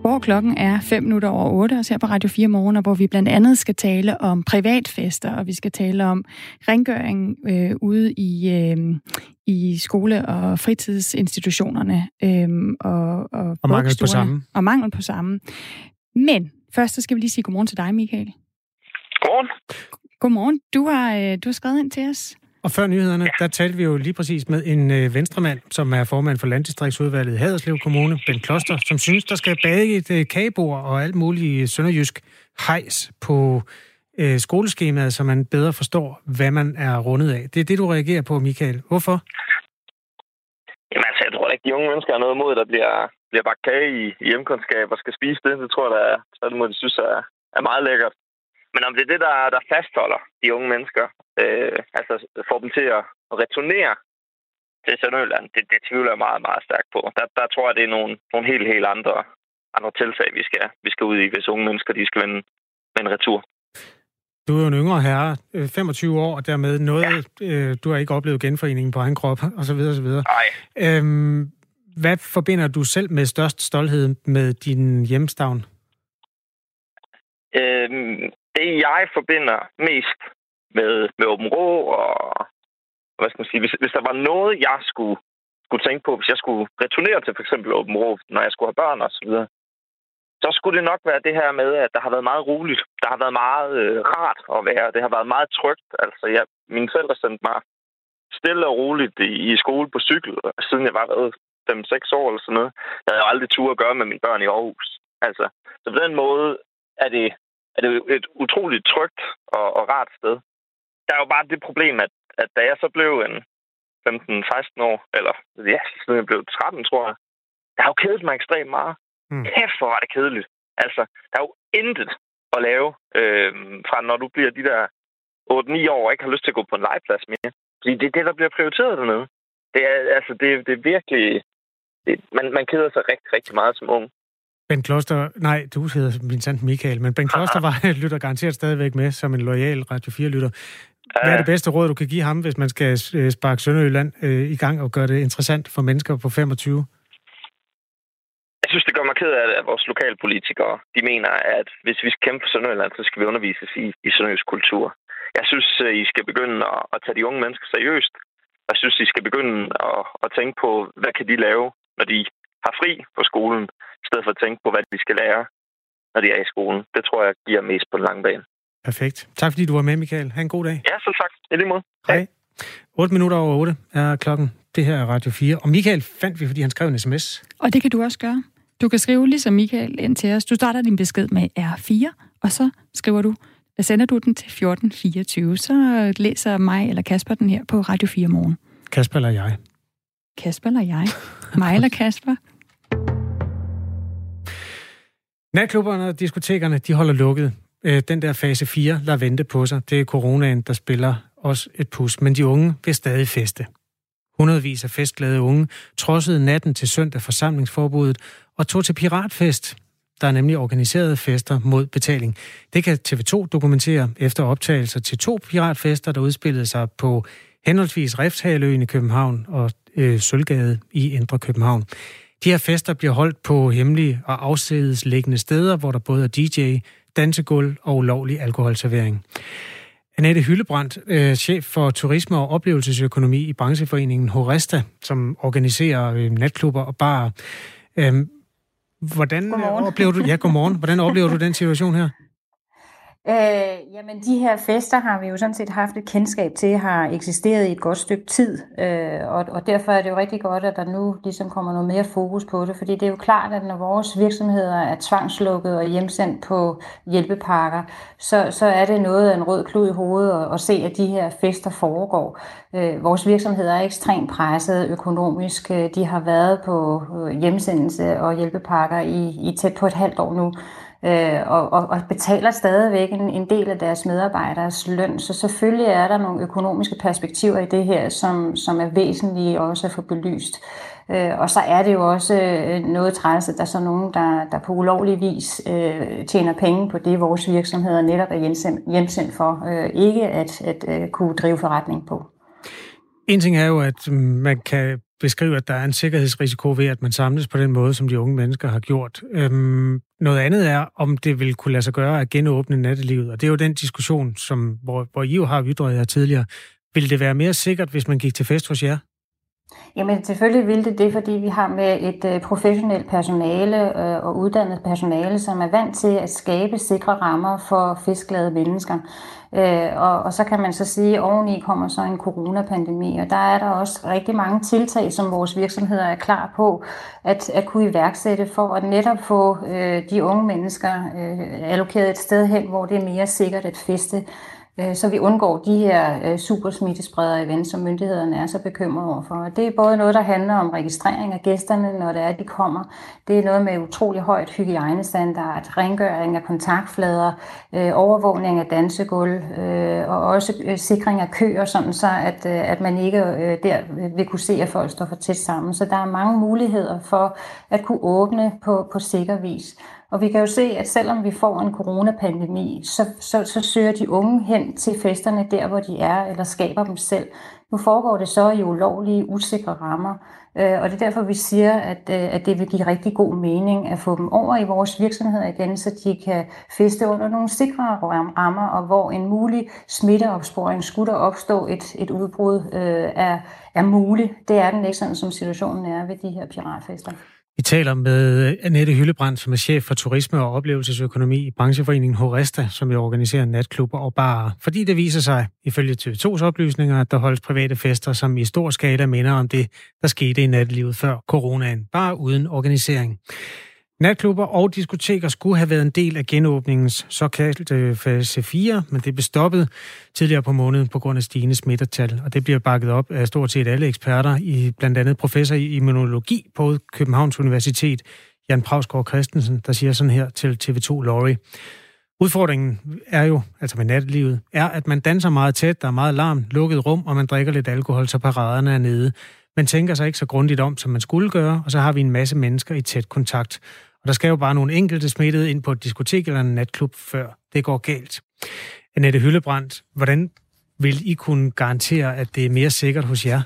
hvor klokken er 5 minutter over 8, og her på Radio 4 Morgen, hvor vi blandt andet skal tale om privatfester, og vi skal tale om rengøring øh, ude i, øh, i skole- og fritidsinstitutionerne. Øh, og, og, og mangel på samme. Og mangel på samme. Men først så skal vi lige sige godmorgen til dig, Michael. Godmorgen. Godmorgen. Du har, øh, du har skrevet ind til os. Og før nyhederne, der talte vi jo lige præcis med en øh, venstremand, som er formand for Landdistriktsudvalget i Haderslev Kommune, Ben Kloster, som synes, der skal bage et øh, kagebord og alt muligt sønderjysk hejs på øh, skoleskemaet, så man bedre forstår, hvad man er rundet af. Det er det, du reagerer på, Michael. Hvorfor? Jamen altså, jeg tror ikke, de unge mennesker har noget imod, der bliver, bliver bagt kage i, i hjemkundskab og skal spise det. Det tror jeg, der er, så de synes er, er meget lækkert. Men om det er det, der, der fastholder de unge mennesker, øh, altså får dem til at returnere til Sønderjylland, det, det tvivler jeg meget, meget stærkt på. Der, der tror jeg, det er nogle, nogle helt, helt andre, andre tiltag, vi skal, vi skal ud i, hvis unge mennesker de skal vende, vende retur. Du er jo en yngre herre, 25 øh, år, og dermed noget, ja. øh, du har ikke oplevet genforeningen på egen krop, og så videre, og så videre. Nej. Øhm, hvad forbinder du selv med størst stolthed med din hjemstavn? Øhm, det, jeg forbinder mest med, med Åben Rå, og hvad skal man sige, hvis, hvis der var noget, jeg skulle, skulle tænke på, hvis jeg skulle returnere til for eksempel Åben Rå, når jeg skulle have børn og så videre, så skulle det nok være det her med, at der har været meget roligt. Der har været meget øh, rart at være. Det har været meget trygt. Altså, jeg, mine forældre sendte mig stille og roligt i, i skole på cykel, siden jeg var været 5-6 år eller sådan noget. Jeg havde jo aldrig tur at gøre med mine børn i Aarhus. Altså, så på den måde er det, er det et utroligt trygt og, og rart sted. Der er jo bare det problem, at, at da jeg så blev en 15-16 år, eller ja, siden jeg blev 13, tror jeg, der har jo kedet mig ekstremt meget. Mm. Kæft, hvor var det kedeligt. Altså, der er jo intet at lave, øh, fra når du bliver de der 8-9 år og ikke har lyst til at gå på en legeplads mere. Fordi det er det, der bliver prioriteret dernede. Det er, altså, det, det er virkelig... Det, man, man keder sig rigtig, rigtig meget som ung. Ben Kloster, nej, du hedder min sandt Michael, men Ben Kloster var, lytter garanteret stadigvæk med som en lojal Radio 4-lytter. Hvad er det bedste råd, du kan give ham, hvis man skal øh, sparke Sønderjylland øh, i gang og gøre det interessant for mennesker på 25? Jeg synes, det gør mig ked af, at vores lokalpolitikere de mener, at hvis vi skal kæmpe for Sønderjylland, så skal vi undervises i, i sønderjysk kultur. Jeg synes, øh, I skal begynde at, at tage de unge mennesker seriøst. Jeg synes, I skal begynde at, at tænke på, hvad kan de lave, når de har fri på skolen, stedet for at tænke på, hvad de skal lære, når de er i skolen. Det tror jeg giver mest på den lange bane. Perfekt. Tak fordi du var med, Michael. Ha' en god dag. Ja, så tak. I lige måde. Hej. 8 minutter over 8 er klokken. Det her er Radio 4. Og Michael fandt vi, fordi han skrev en sms. Og det kan du også gøre. Du kan skrive ligesom Michael ind til os. Du starter din besked med R4, og så skriver du, der sender du den til 1424. Så læser mig eller Kasper den her på Radio 4 morgen. Kasper eller jeg? Kasper eller jeg? Mig eller Kasper? Natklubberne og diskotekerne, de holder lukket. Øh, den der fase 4 lader vente på sig. Det er coronaen, der spiller os et pus. Men de unge vil stadig feste. Hundredvis af festglade unge trodsede natten til søndag forsamlingsforbuddet og tog til piratfest. Der er nemlig organiserede fester mod betaling. Det kan TV2 dokumentere efter optagelser til to piratfester, der udspillede sig på henholdsvis Refshaløen i København og øh, Sølvgade i Indre København. De her fester bliver holdt på hemmelige og afsædesliggende steder, hvor der både er DJ, dansegulv og ulovlig alkoholservering. Annette Hyllebrandt, øh, chef for turisme og oplevelsesøkonomi i brancheforeningen Horesta, som organiserer øh, natklubber og barer. Øh, hvordan oplever du, ja, godmorgen. Hvordan oplever du den situation her? Øh, jamen, de her fester har vi jo sådan set haft et kendskab til, har eksisteret i et godt stykke tid, øh, og, og derfor er det jo rigtig godt, at der nu ligesom kommer noget mere fokus på det, fordi det er jo klart, at når vores virksomheder er tvangslukket og hjemsendt på hjælpepakker, så, så er det noget af en rød klud i hovedet at, at se, at de her fester foregår. Øh, vores virksomheder er ekstremt presset økonomisk. Øh, de har været på øh, hjemsendelse og hjælpepakker i, i tæt på et halvt år nu øh, og, og, og betaler stadigvæk en, en del af deres medarbejderes løn. Så selvfølgelig er der nogle økonomiske perspektiver i det her, som, som er væsentlige også at få belyst. Øh, og så er det jo også øh, noget træls, at der er så nogen, der, der på ulovlig vis øh, tjener penge på det, vores virksomheder netop er hjemsendt, hjemsendt for, øh, ikke at, at øh, kunne drive forretning på. En ting er jo, at mm, man kan beskrive, at der er en sikkerhedsrisiko ved, at man samles på den måde, som de unge mennesker har gjort. Øhm, noget andet er, om det vil kunne lade sig gøre at genåbne nattelivet, og det er jo den diskussion, som, hvor, hvor I jo har ytret jer tidligere. Vil det være mere sikkert, hvis man gik til fest hos jer? Jamen selvfølgelig vil det det, fordi vi har med et øh, professionelt personale øh, og uddannet personale, som er vant til at skabe sikre rammer for fiskglade mennesker. Øh, og, og så kan man så sige, at oveni kommer så en coronapandemi, og der er der også rigtig mange tiltag, som vores virksomheder er klar på at, at kunne iværksætte for at netop få øh, de unge mennesker øh, allokeret et sted hen, hvor det er mere sikkert at feste Øh, så vi undgår de her øh, supersmittespredere super events, som myndighederne er så bekymrede overfor. Det er både noget, der handler om registrering af gæsterne, når det er, at de kommer. Det er noget med utrolig højt hygiejnestandard, rengøring af kontaktflader, øh, overvågning af dansegulv øh, og også sikring af køer, sådan så at, at man ikke der vil kunne se, at folk står for tæt sammen. Så der er mange muligheder for at kunne åbne på, på sikker vis. Og vi kan jo se, at selvom vi får en coronapandemi, så, så, så søger de unge hen til festerne der, hvor de er, eller skaber dem selv. Nu foregår det så i ulovlige, usikre rammer, øh, og det er derfor, vi siger, at, øh, at det vil give rigtig god mening at få dem over i vores virksomheder igen, så de kan feste under nogle sikre rammer, og hvor en mulig smitteopsporing skulle der opstå et, et udbrud øh, er, er muligt. Det er den ikke sådan, som situationen er ved de her piratfester. Vi taler med øh, Annette Hyllebrand, som er chef for turisme og oplevelsesøkonomi i brancheforeningen Horesta, som jo organiserer natklubber og barer. Fordi det viser sig, ifølge TV2's oplysninger, at der holdes private fester, som i stor skala minder om det, der skete i natlivet før coronaen, bare uden organisering. Natklubber og diskoteker skulle have været en del af genåbningens såkaldte øh, fase 4, men det blev stoppet tidligere på måneden på grund af stigende smittetal, og det bliver bakket op af stort set alle eksperter, i blandt andet professor i immunologi på Københavns Universitet, Jan Pravsgaard Christensen, der siger sådan her til TV2 Lorry. Udfordringen er jo, altså med nattelivet, er, at man danser meget tæt, der er meget larm, lukket rum, og man drikker lidt alkohol, så paraderne er nede. Man tænker sig ikke så grundigt om, som man skulle gøre, og så har vi en masse mennesker i tæt kontakt. Og der skal jo bare nogle enkelte smittede ind på et diskotek eller en natklub, før det går galt. Annette Hyllebrandt, hvordan vil I kunne garantere, at det er mere sikkert hos jer?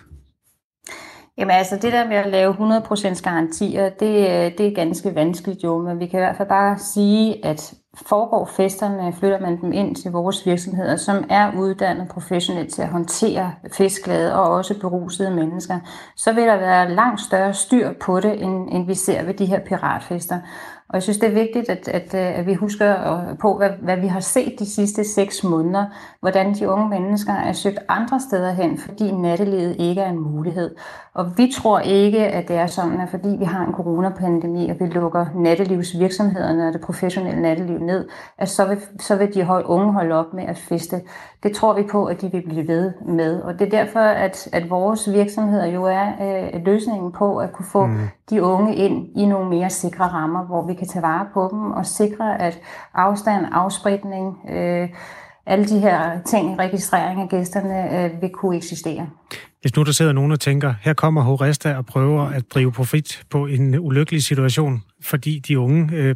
Jamen altså, det der med at lave 100% garantier, det, øh, det er ganske vanskeligt jo, men vi kan i hvert fald bare sige, at foregår festerne, flytter man dem ind til vores virksomheder, som er uddannet professionelt til at håndtere festglade og også berusede mennesker, så vil der være langt større styr på det, end, end vi ser ved de her piratfester. Og jeg synes, det er vigtigt, at, at, øh, at vi husker på, hvad, hvad vi har set de sidste seks måneder, hvordan de unge mennesker er søgt andre steder hen, fordi nattelivet ikke er en mulighed. Og vi tror ikke, at det er sådan, at fordi vi har en coronapandemi, og vi lukker nattelivsvirksomhederne og det professionelle natteliv ned, at så vil, så vil de hold, unge holde op med at feste. Det tror vi på, at de vil blive ved med. Og det er derfor, at, at vores virksomheder jo er øh, løsningen på at kunne få mm. de unge ind i nogle mere sikre rammer, hvor vi kan tage vare på dem og sikre, at afstand, afspritning, øh, alle de her ting, registrering af gæsterne, øh, vil kunne eksistere. Hvis nu der sidder nogen og tænker, her kommer Horesta og prøver at drive profit på en ulykkelig situation, fordi de unge øh,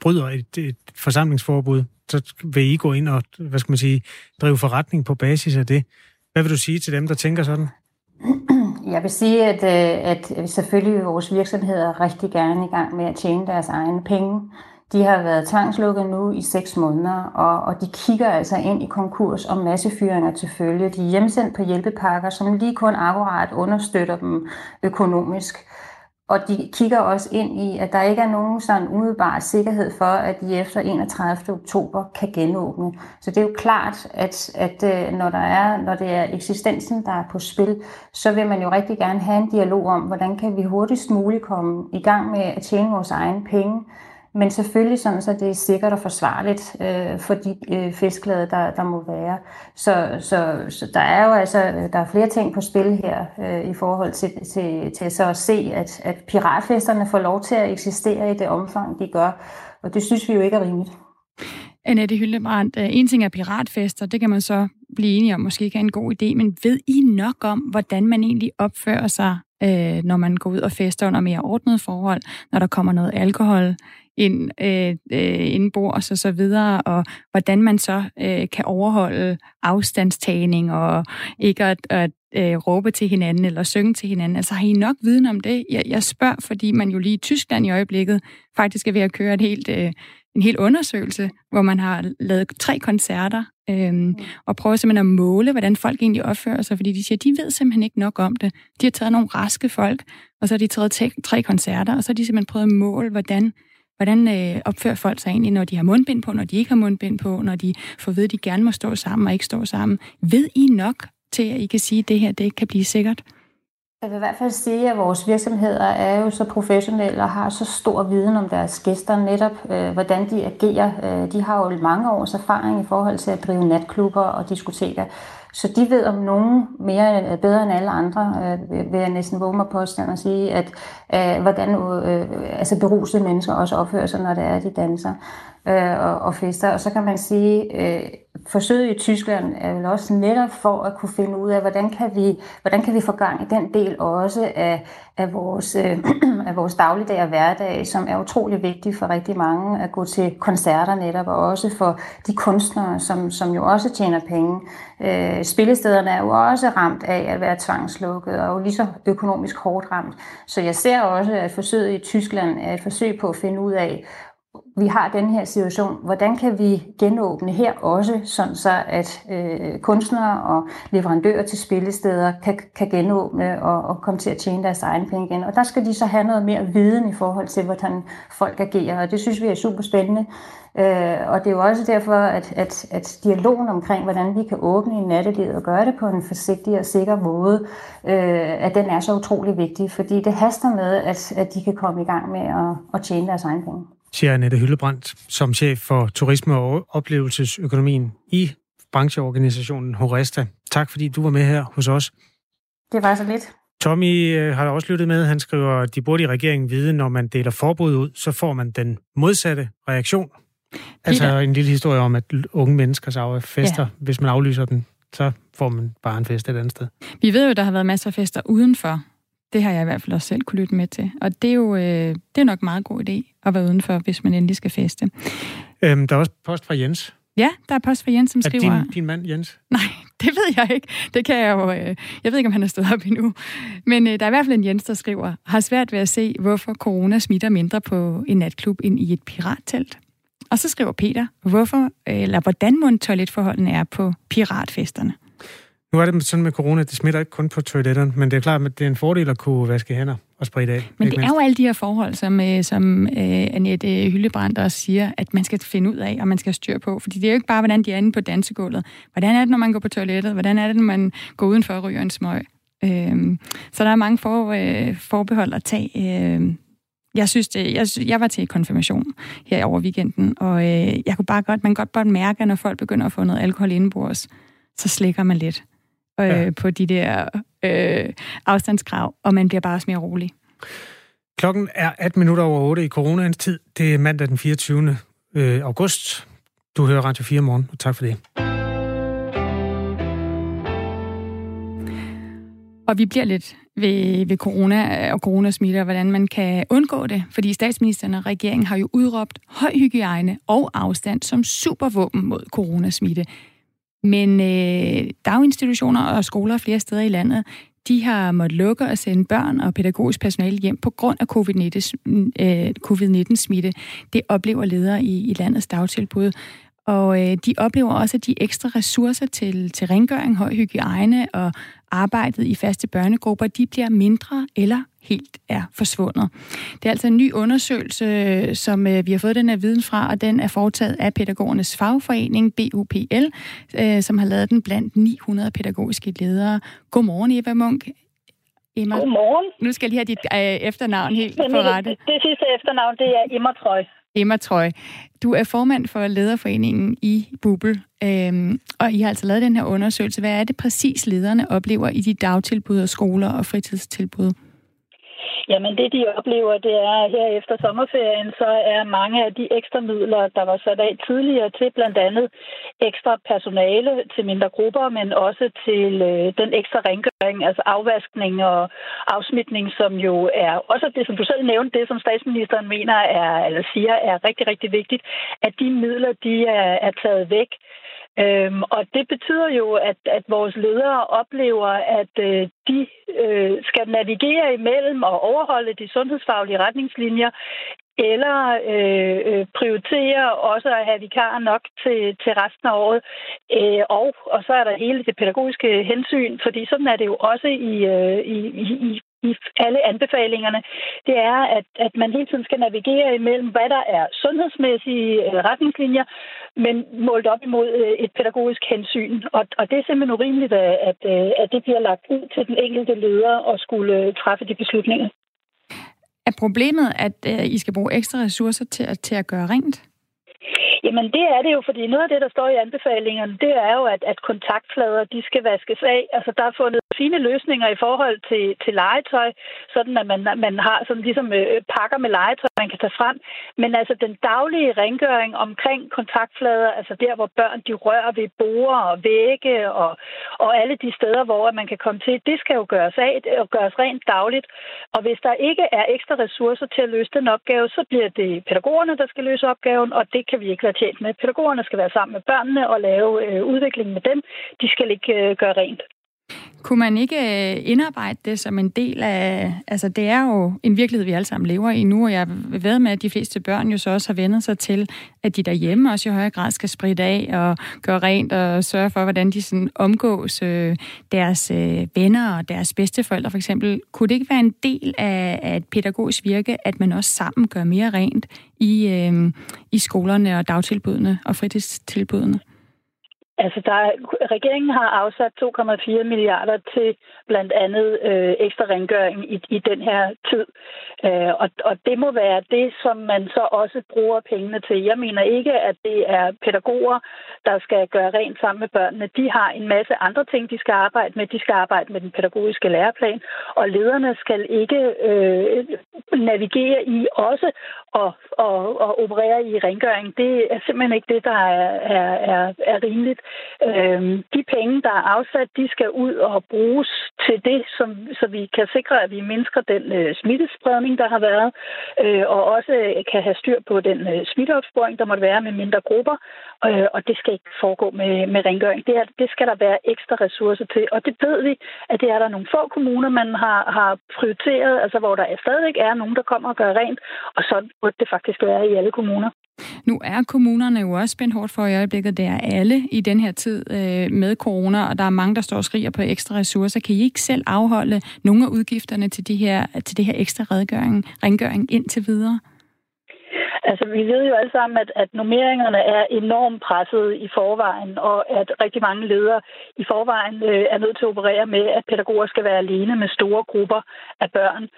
bryder et, et forsamlingsforbud, så vil I gå ind og, hvad skal man sige, drive forretning på basis af det. Hvad vil du sige til dem, der tænker sådan? Jeg vil sige, at, øh, at selvfølgelig vores virksomheder rigtig gerne i gang med at tjene deres egne penge. De har været tvangslukket nu i seks måneder, og, og de kigger altså ind i konkurs og massefyringer til følge. De er hjemsendt på hjælpepakker, som lige kun akkurat understøtter dem økonomisk. Og de kigger også ind i, at der ikke er nogen sådan umiddelbar sikkerhed for, at de efter 31. oktober kan genåbne. Så det er jo klart, at, at øh, når, der er, når det er eksistensen, der er på spil, så vil man jo rigtig gerne have en dialog om, hvordan kan vi hurtigst muligt komme i gang med at tjene vores egen penge, men selvfølgelig sådan, så det er sikkert og forsvarligt øh, for de øh, fisklade, der, der må være. Så, så, så der er jo altså der er flere ting på spil her øh, i forhold til, til, til så at se, at, at piratfesterne får lov til at eksistere i det omfang, de gør. Og det synes vi jo ikke er rimeligt. Annette Hyldebrandt, øh, en ting er piratfester, det kan man så blive enige om, måske ikke er en god idé, men ved I nok om, hvordan man egentlig opfører sig, øh, når man går ud og fester under mere ordnet forhold, når der kommer noget alkohol ind, øh, øh, indbords og så videre, og hvordan man så øh, kan overholde afstandstagning og ikke at, at øh, råbe til hinanden eller synge til hinanden. Altså har I nok viden om det? Jeg, jeg spørger, fordi man jo lige i Tyskland i øjeblikket faktisk er ved at køre et helt, øh, en hel undersøgelse, hvor man har lavet tre koncerter øhm, mm. og prøver simpelthen at måle, hvordan folk egentlig opfører sig, fordi de siger, de ved simpelthen ikke nok om det. De har taget nogle raske folk, og så har de taget tre koncerter, og så har de simpelthen prøvet at måle, hvordan Hvordan øh, opfører folk sig egentlig, når de har mundbind på, når de ikke har mundbind på, når de får ved, at de gerne må stå sammen og ikke stå sammen? Ved I nok til, at I kan sige, at det her det kan blive sikkert? Jeg vil i hvert fald sige, at vores virksomheder er jo så professionelle og har så stor viden om deres gæster, netop øh, hvordan de agerer. Øh, de har jo mange års erfaring i forhold til at drive natklubber og diskoteker. Så de ved om nogen mere øh, bedre end alle andre, øh, vil jeg næsten våge mig på at sige, at øh, hvordan øh, øh, altså berusede mennesker også opfører sig, når det er, at de danser øh, og, og fester. Og så kan man sige, øh, forsøget i Tyskland er vel også netop for at kunne finde ud af, hvordan kan vi, hvordan kan vi få gang i den del også af, af, vores, øh, af vores dagligdag og hverdag, som er utrolig vigtig for rigtig mange at gå til koncerter netop, og også for de kunstnere, som, som jo også tjener penge. Øh, spillestederne er jo også ramt af at være tvangslukket, og jo lige så økonomisk hårdt ramt. Så jeg ser også, at forsøget i Tyskland er et forsøg på at finde ud af, vi har den her situation, hvordan kan vi genåbne her også, sådan så at øh, kunstnere og leverandører til spillesteder kan, kan genåbne og, og komme til at tjene deres egen penge igen. Og der skal de så have noget mere viden i forhold til, hvordan folk agerer, og det synes vi er super spændende. Øh, og det er jo også derfor, at, at, at dialogen omkring, hvordan vi kan åbne i nattelivet og gøre det på en forsigtig og sikker måde, øh, at den er så utrolig vigtig, fordi det haster med, at, at de kan komme i gang med at, at tjene deres egen penge siger Annette Hyllebrandt, som chef for turisme- og oplevelsesøkonomien i brancheorganisationen Horesta. Tak fordi du var med her hos os. Det var så lidt. Tommy øh, har også lyttet med. Han skriver, at de burde i regeringen vide, når man deler forbud ud, så får man den modsatte reaktion. Peter. Altså en lille historie om, at unge mennesker så fester, ja. hvis man aflyser dem, så får man bare en fest et andet sted. Vi ved jo, at der har været masser af fester udenfor det har jeg i hvert fald også selv kunne lytte med til. Og det er jo øh, det er nok en meget god idé at være udenfor, hvis man endelig skal feste. Øhm, der er også post fra Jens. Ja, der er post fra Jens, som er skriver... Din, din mand, Jens? Nej, det ved jeg ikke. Det kan jeg jo... Øh, jeg ved ikke, om han er stået op endnu. Men øh, der er i hvert fald en Jens, der skriver, har svært ved at se, hvorfor corona smitter mindre på en natklub end i et pirattelt. Og så skriver Peter, hvorfor, eller hvordan må toiletforholdene er på piratfesterne. Nu er det sådan med corona, det smitter ikke kun på toiletterne, men det er klart, at det er en fordel at kunne vaske hænder og spritte af. Men det mindst. er jo alle de her forhold, som, øh, som uh, Annette Hyllebrandt også siger, at man skal finde ud af, og man skal styre på. Fordi det er jo ikke bare, hvordan de er inde på dansegulvet. Hvordan er det, når man går på toilettet? Hvordan er det, når man går udenfor og ryger en smøg? Uh, så der er mange for, uh, forbehold at tage. Uh, jeg synes det, jeg, jeg var til konfirmation her over weekenden, og uh, jeg kunne bare godt, man godt bare mærke, at når folk begynder at få noget alkohol indenbords, så slikker man lidt øh, ja. på de der øh, afstandskrav, og man bliver bare også mere rolig. Klokken er 18 minutter over 8 i coronaens tid. Det er mandag den 24. Øh, august. Du hører Radio 4 morgen, og tak for det. Og vi bliver lidt ved, ved corona og coronasmitte, og hvordan man kan undgå det. Fordi statsministeren og regeringen har jo udråbt høj hygiejne og afstand som supervåben mod coronasmitte. Men øh, daginstitutioner og skoler flere steder i landet, de har måttet lukke og sende børn og pædagogisk personale hjem på grund af covid-19-smitte. Øh, Det oplever ledere i, i landets dagtilbud. Og øh, de oplever også, at de ekstra ressourcer til, til rengøring, høj hygiejne og arbejdet i faste børnegrupper, de bliver mindre eller helt er forsvundet. Det er altså en ny undersøgelse, som øh, vi har fået den her viden fra, og den er foretaget af pædagogernes fagforening, BUPL, øh, som har lavet den blandt 900 pædagogiske ledere. Godmorgen, Eva Munk. Emma. Godmorgen. Nu skal jeg lige have dit øh, efternavn helt på rette. Det, det sidste efternavn, det er Emma Trøj. Emma Trøj. Du er formand for lederforeningen i Bubel, øhm, og I har altså lavet den her undersøgelse. Hvad er det præcis, lederne oplever i de dagtilbud og skoler og fritidstilbud? Jamen det, de oplever, det er, at her efter sommerferien, så er mange af de ekstra midler, der var sat af tidligere til blandt andet ekstra personale til mindre grupper, men også til øh, den ekstra rengøring, altså afvaskning og afsmitning, som jo er også det, som du selv nævnte, det som statsministeren mener er, eller siger er rigtig, rigtig vigtigt, at de midler, de er, er taget væk. Øhm, og det betyder jo, at, at vores ledere oplever, at øh, de øh, skal navigere imellem og overholde de sundhedsfaglige retningslinjer, eller øh, øh, prioritere også at have vikarer nok til, til resten af året. Øh, og, og så er der hele det pædagogiske hensyn, fordi sådan er det jo også i, øh, i, i, i alle anbefalingerne, det er, at, at man hele tiden skal navigere imellem, hvad der er sundhedsmæssige øh, retningslinjer, men målt op imod øh, et pædagogisk hensyn. Og, og det er simpelthen urimeligt, at, at, øh, at det bliver lagt ud til den enkelte leder at skulle træffe de beslutninger. Er problemet, at I skal bruge ekstra ressourcer til at, til at gøre rent? Jamen det er det jo, fordi noget af det, der står i anbefalingerne, det er jo, at, at kontaktflader, de skal vaskes af. Altså der er fundet fine løsninger i forhold til, til legetøj, sådan at man, man har sådan ligesom øh, pakker med legetøj, man kan tage frem. Men altså den daglige rengøring omkring kontaktflader, altså der, hvor børn de rører ved borer og vægge og, og alle de steder, hvor man kan komme til, det skal jo gøres af og gøres rent dagligt. Og hvis der ikke er ekstra ressourcer til at løse den opgave, så bliver det pædagogerne, der skal løse opgaven, og det kan vi ikke være tjent med. Pædagogerne skal være sammen med børnene og lave øh, udviklingen med dem. De skal ikke øh, gøre rent. Kunne man ikke øh, indarbejde det som en del af... Altså, det er jo en virkelighed, vi alle sammen lever i nu, og jeg ved med, at de fleste børn jo så også har vendt sig til, at de derhjemme også i højere grad skal spritte af og gøre rent og sørge for, hvordan de sådan omgås øh, deres øh, venner og deres bedsteforældre for eksempel. Kunne det ikke være en del af, af et pædagogisk virke, at man også sammen gør mere rent i, øh, i skolerne og dagtilbudene og fritidstilbudene? Altså, der er, regeringen har afsat 2,4 milliarder til blandt andet øh, ekstra rengøring i, i den her tid. Øh, og, og det må være det, som man så også bruger pengene til. Jeg mener ikke, at det er pædagoger, der skal gøre rent sammen med børnene. De har en masse andre ting, de skal arbejde med. De skal arbejde med den pædagogiske læreplan, og lederne skal ikke øh, navigere i også og, og, og operere i rengøring. Det er simpelthen ikke det, der er, er, er, er rimeligt. Øh, de penge, der er afsat, de skal ud og bruges til det, som, så vi kan sikre, at vi mindsker den øh, smittespredning, der har været, øh, og også øh, kan have styr på den øh, smitteopsporing, der måtte være med mindre grupper, øh, og det skal ikke foregå med, med rengøring. Det, er, det skal der være ekstra ressourcer til, og det ved vi, at det er der nogle få kommuner, man har, har prioriteret, altså hvor der stadigvæk er nogen, der kommer og gør rent, og så burde det faktisk være i alle kommuner. Nu er kommunerne jo også spændt hårdt for i øjeblikket. Det er alle i den her tid øh, med corona, og der er mange, der står og skriger på ekstra ressourcer. Kan I ikke selv afholde nogle af udgifterne til, de her, til det her ekstra redgøring, rengøring indtil videre? Altså, vi ved jo alle sammen, at, at normeringerne er enormt presset i forvejen, og at rigtig mange ledere i forvejen øh, er nødt til at operere med, at pædagoger skal være alene med store grupper af børn.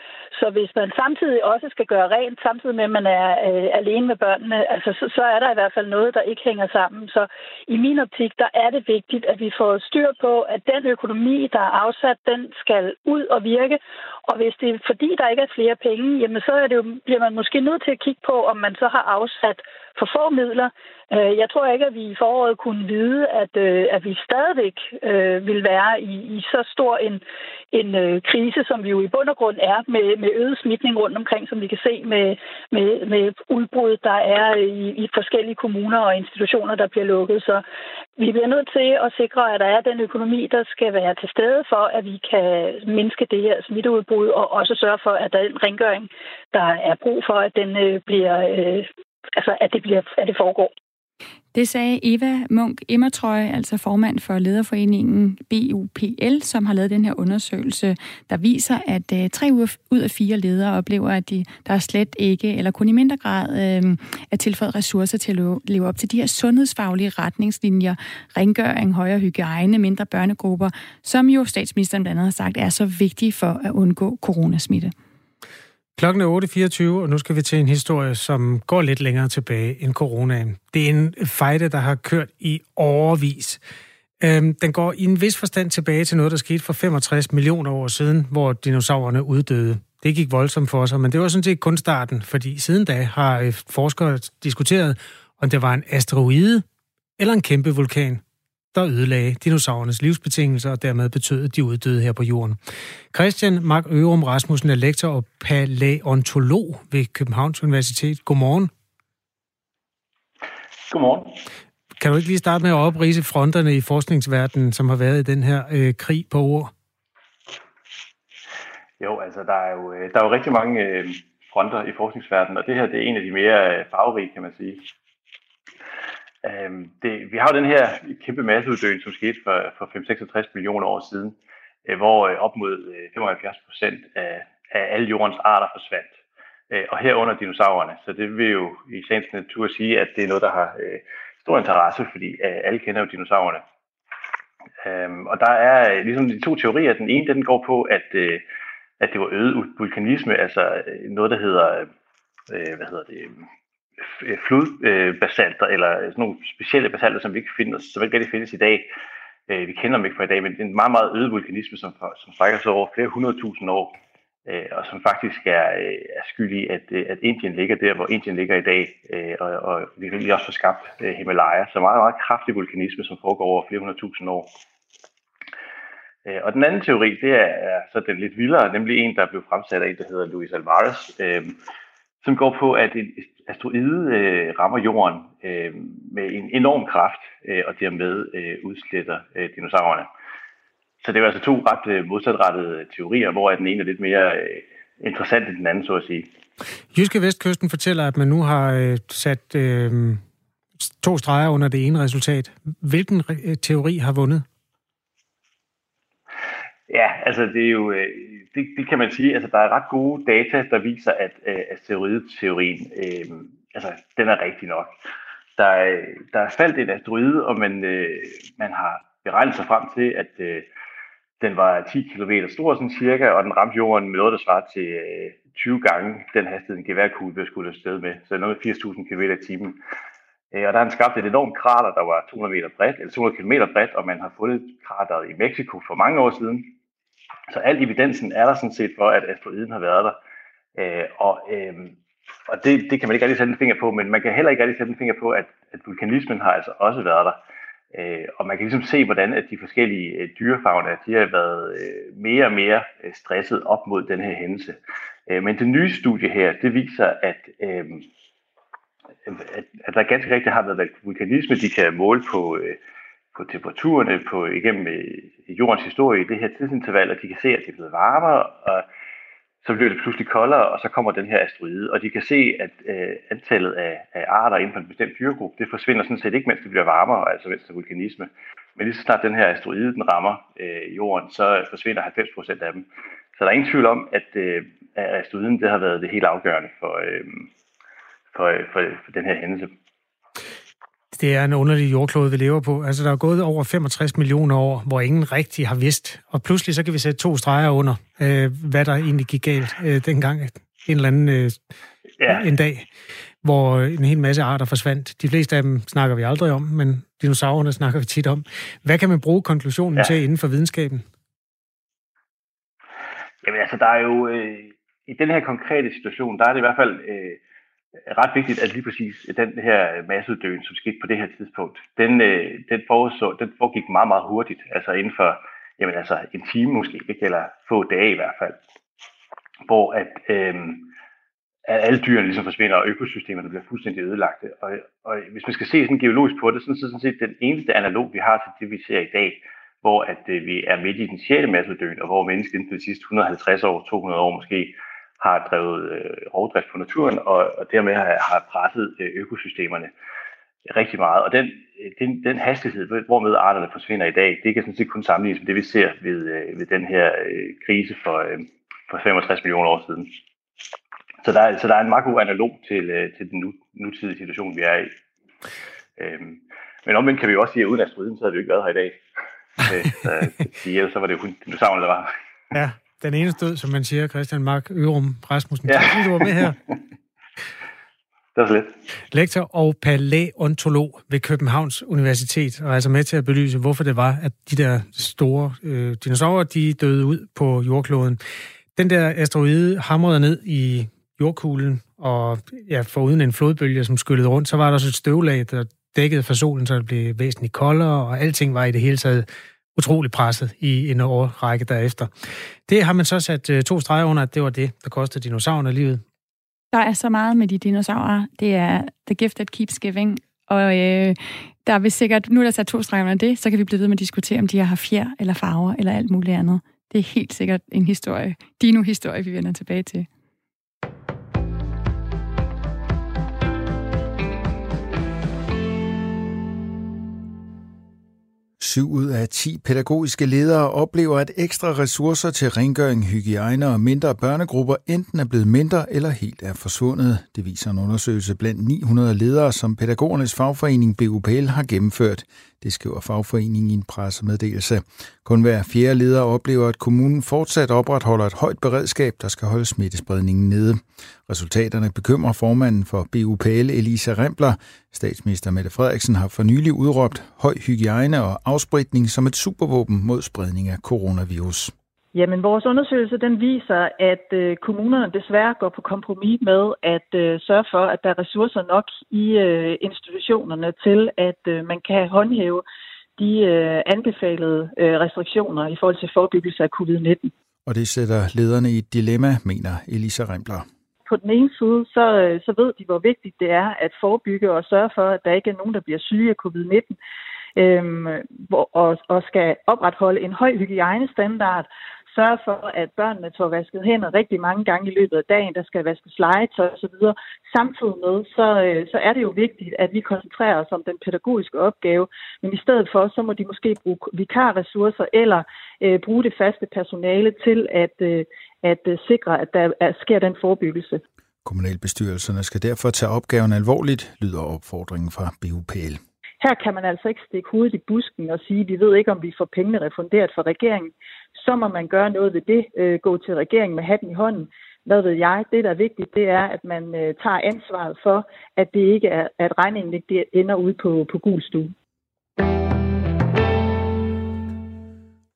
Så hvis man samtidig også skal gøre rent, samtidig med, at man er øh, alene med børnene, altså, så, så er der i hvert fald noget, der ikke hænger sammen. Så i min optik, der er det vigtigt, at vi får styr på, at den økonomi, der er afsat, den skal ud og virke. Og hvis det er fordi, der ikke er flere penge, jamen så er det jo, bliver man måske nødt til at kigge på, om man så har afsat for få midler. Øh, jeg tror ikke, at vi i foråret kunne vide, at, øh, at vi stadigvæk øh, vil være i, i så stor en, en krise, som vi jo i bund og grund er, med, med øget smitning rundt omkring, som vi kan se med, med, med udbrud, der er i, i forskellige kommuner og institutioner, der bliver lukket. Så vi bliver nødt til at sikre, at der er den økonomi, der skal være til stede for, at vi kan mindske det her smitteudbrud, og også sørge for, at den rengøring, der er brug for, at den bliver altså, at det, bliver, at det foregår. Det sagde Eva Munk Immertrøj, altså formand for lederforeningen BUPL, som har lavet den her undersøgelse, der viser, at øh, tre ud af fire ledere oplever, at de, der slet ikke, eller kun i mindre grad, øh, er tilføjet ressourcer til at leve op til de her sundhedsfaglige retningslinjer, rengøring, højere hygiejne, mindre børnegrupper, som jo statsministeren blandt andet har sagt er så vigtige for at undgå coronasmitte. Klokken er 8.24, og nu skal vi til en historie, som går lidt længere tilbage end coronaen. Det er en fejde, der har kørt i overvis. Øhm, den går i en vis forstand tilbage til noget, der skete for 65 millioner år siden, hvor dinosaurerne uddøde. Det gik voldsomt for sig, men det var sådan set kun starten, fordi siden da har øh, forskere diskuteret, om det var en asteroide eller en kæmpe vulkan der ødelagde dinosaurernes livsbetingelser og dermed betød, at de uddøde her på jorden. Christian Mark Ørum Rasmussen er lektor og paleontolog ved Københavns Universitet. Godmorgen. Godmorgen. kan du ikke lige starte med at oprise fronterne i forskningsverdenen, som har været i den her øh, krig på ord? Jo, altså der er jo, øh, der er jo rigtig mange øh, fronter i forskningsverdenen, og det her det er en af de mere øh, farverige, kan man sige. Øhm, det, vi har jo den her kæmpe masseuddøen, som skete for, for 5-66 millioner år siden, øh, hvor øh, op mod øh, 75 procent af, af alle jordens arter forsvandt. Øh, og herunder dinosaurerne. Så det vil jo i sagens natur sige, at det er noget, der har øh, stor interesse, fordi øh, alle kender jo dinosaurerne. Øhm, og der er øh, ligesom de to teorier. Den ene, den går på, at, øh, at det var øget vulkanisme, altså øh, noget, der hedder, øh, hvad hedder det, øh, flodbasalter, øh, eller sådan nogle specielle basalter, som vi ikke finder, som ikke rigtig findes i dag. Øh, vi kender dem ikke fra i dag, men det er en meget, meget øget vulkanisme, som, som strækker sig over flere hundredtusind år øh, og som faktisk er, er skyld i, at, at Indien ligger der, hvor Indien ligger i dag, og, og vi kan også få skabt Himalaya. Så meget, meget kraftig vulkanisme, som foregår over flere hundrede tusind år. Og den anden teori, det er, er så den lidt vildere, nemlig en, der blev fremsat af en, der hedder Luis Alvarez, øh, som går på, at en asteroide øh, rammer jorden øh, med en enorm kraft, øh, og dermed øh, udsletter øh, dinosaurerne. Så det er altså to ret øh, modsatrettede teorier, hvor den ene er lidt mere øh, interessant end den anden, så at sige. Jyske Vestkysten fortæller, at man nu har øh, sat øh, to streger under det ene resultat. Hvilken øh, teori har vundet? Ja, altså det er jo, øh, det, det kan man sige, altså der er ret gode data, der viser, at øh, at asteroideteorien, øh, altså den er rigtig nok. Der, der er faldt en asteroide, og man, øh, man har beregnet sig frem til, at øh, den var 10 km stor, sådan cirka, og den ramte jorden med noget, der svarer til øh, 20 gange den hastighed, en geværkugle skulle skudt afsted med. Så noget med 80.000 km i timen. Øh, og der har han skabt et enormt krater, der var 200 meter bredt, eller 200 km bredt, og man har fundet krateret i Mexico for mange år siden. Så al evidensen er der sådan set for, at asteroiden har været der. Øh, og øh, og det, det kan man ikke rigtig sætte en finger på, men man kan heller ikke rigtig sætte en finger på, at, at vulkanismen har altså også været der. Øh, og man kan ligesom se, hvordan at de forskellige øh, dyrefagner, de har været øh, mere og mere øh, stresset op mod den her hændelse. Øh, men det nye studie her, det viser, at, øh, at, at der ganske rigtigt har været vulkanisme, de kan måle på, øh, på temperaturerne på, igennem øh, jordens historie i det her tidsinterval, og de kan se, at det er blevet varmere, og så bliver det pludselig koldere, og så kommer den her asteroide, og de kan se, at øh, antallet af, af arter inden for en bestemt dyregruppe, det forsvinder sådan set ikke, mens det bliver varmere, altså mens det er vulkanisme. Men lige så snart den her asteroide, den rammer øh, jorden, så forsvinder 90 procent af dem. Så der er ingen tvivl om, at, øh, at asteroiden, det har været det helt afgørende for, øh, for, øh, for, for den her hændelse. Det er en underlig jordklode, vi lever på. Altså, der er gået over 65 millioner år, hvor ingen rigtig har vidst. Og pludselig så kan vi sætte to streger under, øh, hvad der egentlig gik galt øh, dengang. En eller anden øh, ja. en dag, hvor en hel masse arter forsvandt. De fleste af dem snakker vi aldrig om, men dinosaurerne snakker vi tit om. Hvad kan man bruge konklusionen ja. til inden for videnskaben? Jamen altså, der er jo... Øh, I den her konkrete situation, der er det i hvert fald... Øh, ret vigtigt, at lige præcis den her øh, masseuddøen, som skete på det her tidspunkt, den, øh, den, foreså, den foregik meget, meget hurtigt, altså inden for jamen, altså en time måske, ikke? eller få dage i hvert fald, hvor at, øh, at alle dyrene ligesom forsvinder, og økosystemerne bliver fuldstændig ødelagte. Og, og hvis man skal se sådan geologisk på det, så er det sådan set den eneste analog, vi har til det, vi ser i dag, hvor at øh, vi er midt i den sjette masseuddøen, og hvor mennesket inden for de sidste 150 år, 200 år måske, har drevet øh, rovdrift på naturen, og, og dermed har, har presset øh, økosystemerne rigtig meget. Og den, den, den hastighed, hvormed arterne forsvinder i dag, det kan sådan set kun sammenlignes med det, vi ser ved, øh, ved den her øh, krise for, øh, for 65 millioner år siden. Så der, er, så der er en meget god analog til, øh, til den nu, nutidige situation, vi er i. Øhm, men omvendt kan vi jo også sige, at uden asteroiden, så havde vi jo ikke været her i dag. øh, så, så var det jo kun dinosaurerne, der var. Ja, den ene stød, som man siger, Christian Mark Ørum Rasmussen. Ja. Tak, du var med her. Det var lidt. Lektor og palæontolog ved Københavns Universitet, og altså med til at belyse, hvorfor det var, at de der store øh, dinosaurer, de døde ud på jordkloden. Den der asteroide hamrede ned i jordkuglen, og ja, foruden en flodbølge, som skyllede rundt, så var der også et støvlag, der dækkede for solen, så det blev væsentligt koldere, og alting var i det hele taget utrolig presset i en årrække derefter. Det har man så sat øh, to streger under, at det var det, der kostede dinosaurerne livet. Der er så meget med de dinosaurer. Det er the gift that keeps giving. Og øh, der vil sikkert, nu er der sat to streger under det, så kan vi blive ved med at diskutere, om de har fjer eller farver eller alt muligt andet. Det er helt sikkert en historie, dino-historie, vi vender tilbage til. Syv ud af 10 pædagogiske ledere oplever, at ekstra ressourcer til rengøring, hygiejne og mindre børnegrupper enten er blevet mindre eller helt er forsvundet. Det viser en undersøgelse blandt 900 ledere, som pædagogernes fagforening BUPL har gennemført. Det skriver fagforeningen i en pressemeddelelse. Kun hver fjerde leder oplever, at kommunen fortsat opretholder et højt beredskab, der skal holde smittespredningen nede. Resultaterne bekymrer formanden for BUPL Elisa Rempler. Statsminister Mette Frederiksen har for nylig udråbt høj hygiejne og afspritning som et supervåben mod spredning af coronavirus. Jamen, vores undersøgelse den viser, at øh, kommunerne desværre går på kompromis med at øh, sørge for, at der er ressourcer nok i øh, institutionerne til, at øh, man kan håndhæve de øh, anbefalede øh, restriktioner i forhold til forebyggelse af covid-19. Og det sætter lederne i et dilemma, mener Elisa Rempler. På den ene side, så, øh, så ved de, hvor vigtigt det er at forebygge og sørge for, at der ikke er nogen, der bliver syge af covid-19 øhm, hvor, og, og skal opretholde en høj hygiejnestandard, sørge for, at børnene får vasket hænder rigtig mange gange i løbet af dagen, der skal vaskes legetøj osv. Samtidig med, så, øh, så er det jo vigtigt, at vi koncentrerer os om den pædagogiske opgave, men i stedet for, så må de måske bruge vikarressourcer eller øh, bruge det faste personale til at, øh, at øh, sikre, at der er, sker den forebyggelse. Kommunalbestyrelserne skal derfor tage opgaven alvorligt, lyder opfordringen fra BUPL. Her kan man altså ikke stikke hovedet i busken og sige, at vi ved ikke, om vi får pengene refunderet fra regeringen så må man gøre noget ved det, øh, gå til regeringen med hatten i hånden. Hvad ved jeg? Det, der er vigtigt, det er, at man øh, tager ansvaret for, at det ikke er, at regningen ikke ender ude på, på gul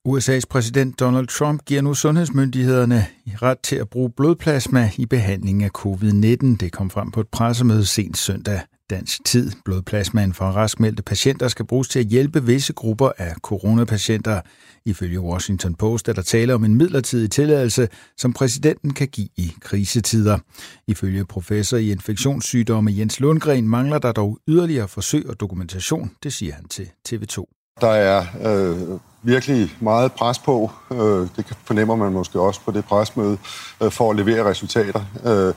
USA's præsident Donald Trump giver nu sundhedsmyndighederne ret til at bruge blodplasma i behandling af covid-19. Det kom frem på et pressemøde sent søndag dansk tid. Blodplasmaen fra raskmeldte patienter skal bruges til at hjælpe visse grupper af coronapatienter. Ifølge Washington Post er der tale om en midlertidig tilladelse, som præsidenten kan give i krisetider. Ifølge professor i infektionssygdomme Jens Lundgren mangler der dog yderligere forsøg og dokumentation, det siger han til TV2. Der er øh, virkelig meget pres på. Øh, det fornemmer man måske også på det presmøde øh, for at levere resultater. Øh,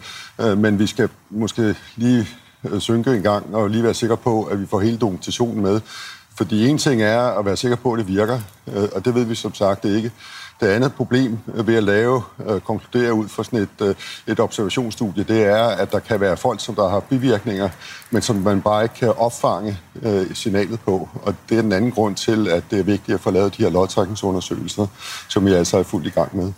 øh, men vi skal måske lige øh, synke en gang og lige være sikre på, at vi får hele dokumentationen med. Fordi en ting er at være sikker på, at det virker, øh, og det ved vi som sagt ikke. Det andet problem ved at lave, øh, konkludere ud fra sådan et, øh, et observationsstudie, det er, at der kan være folk, som der har bivirkninger, men som man bare ikke kan opfange øh, signalet på. Og det er den anden grund til, at det er vigtigt at få lavet de her lodtrækningsundersøgelser, som vi altså er fuldt i gang med.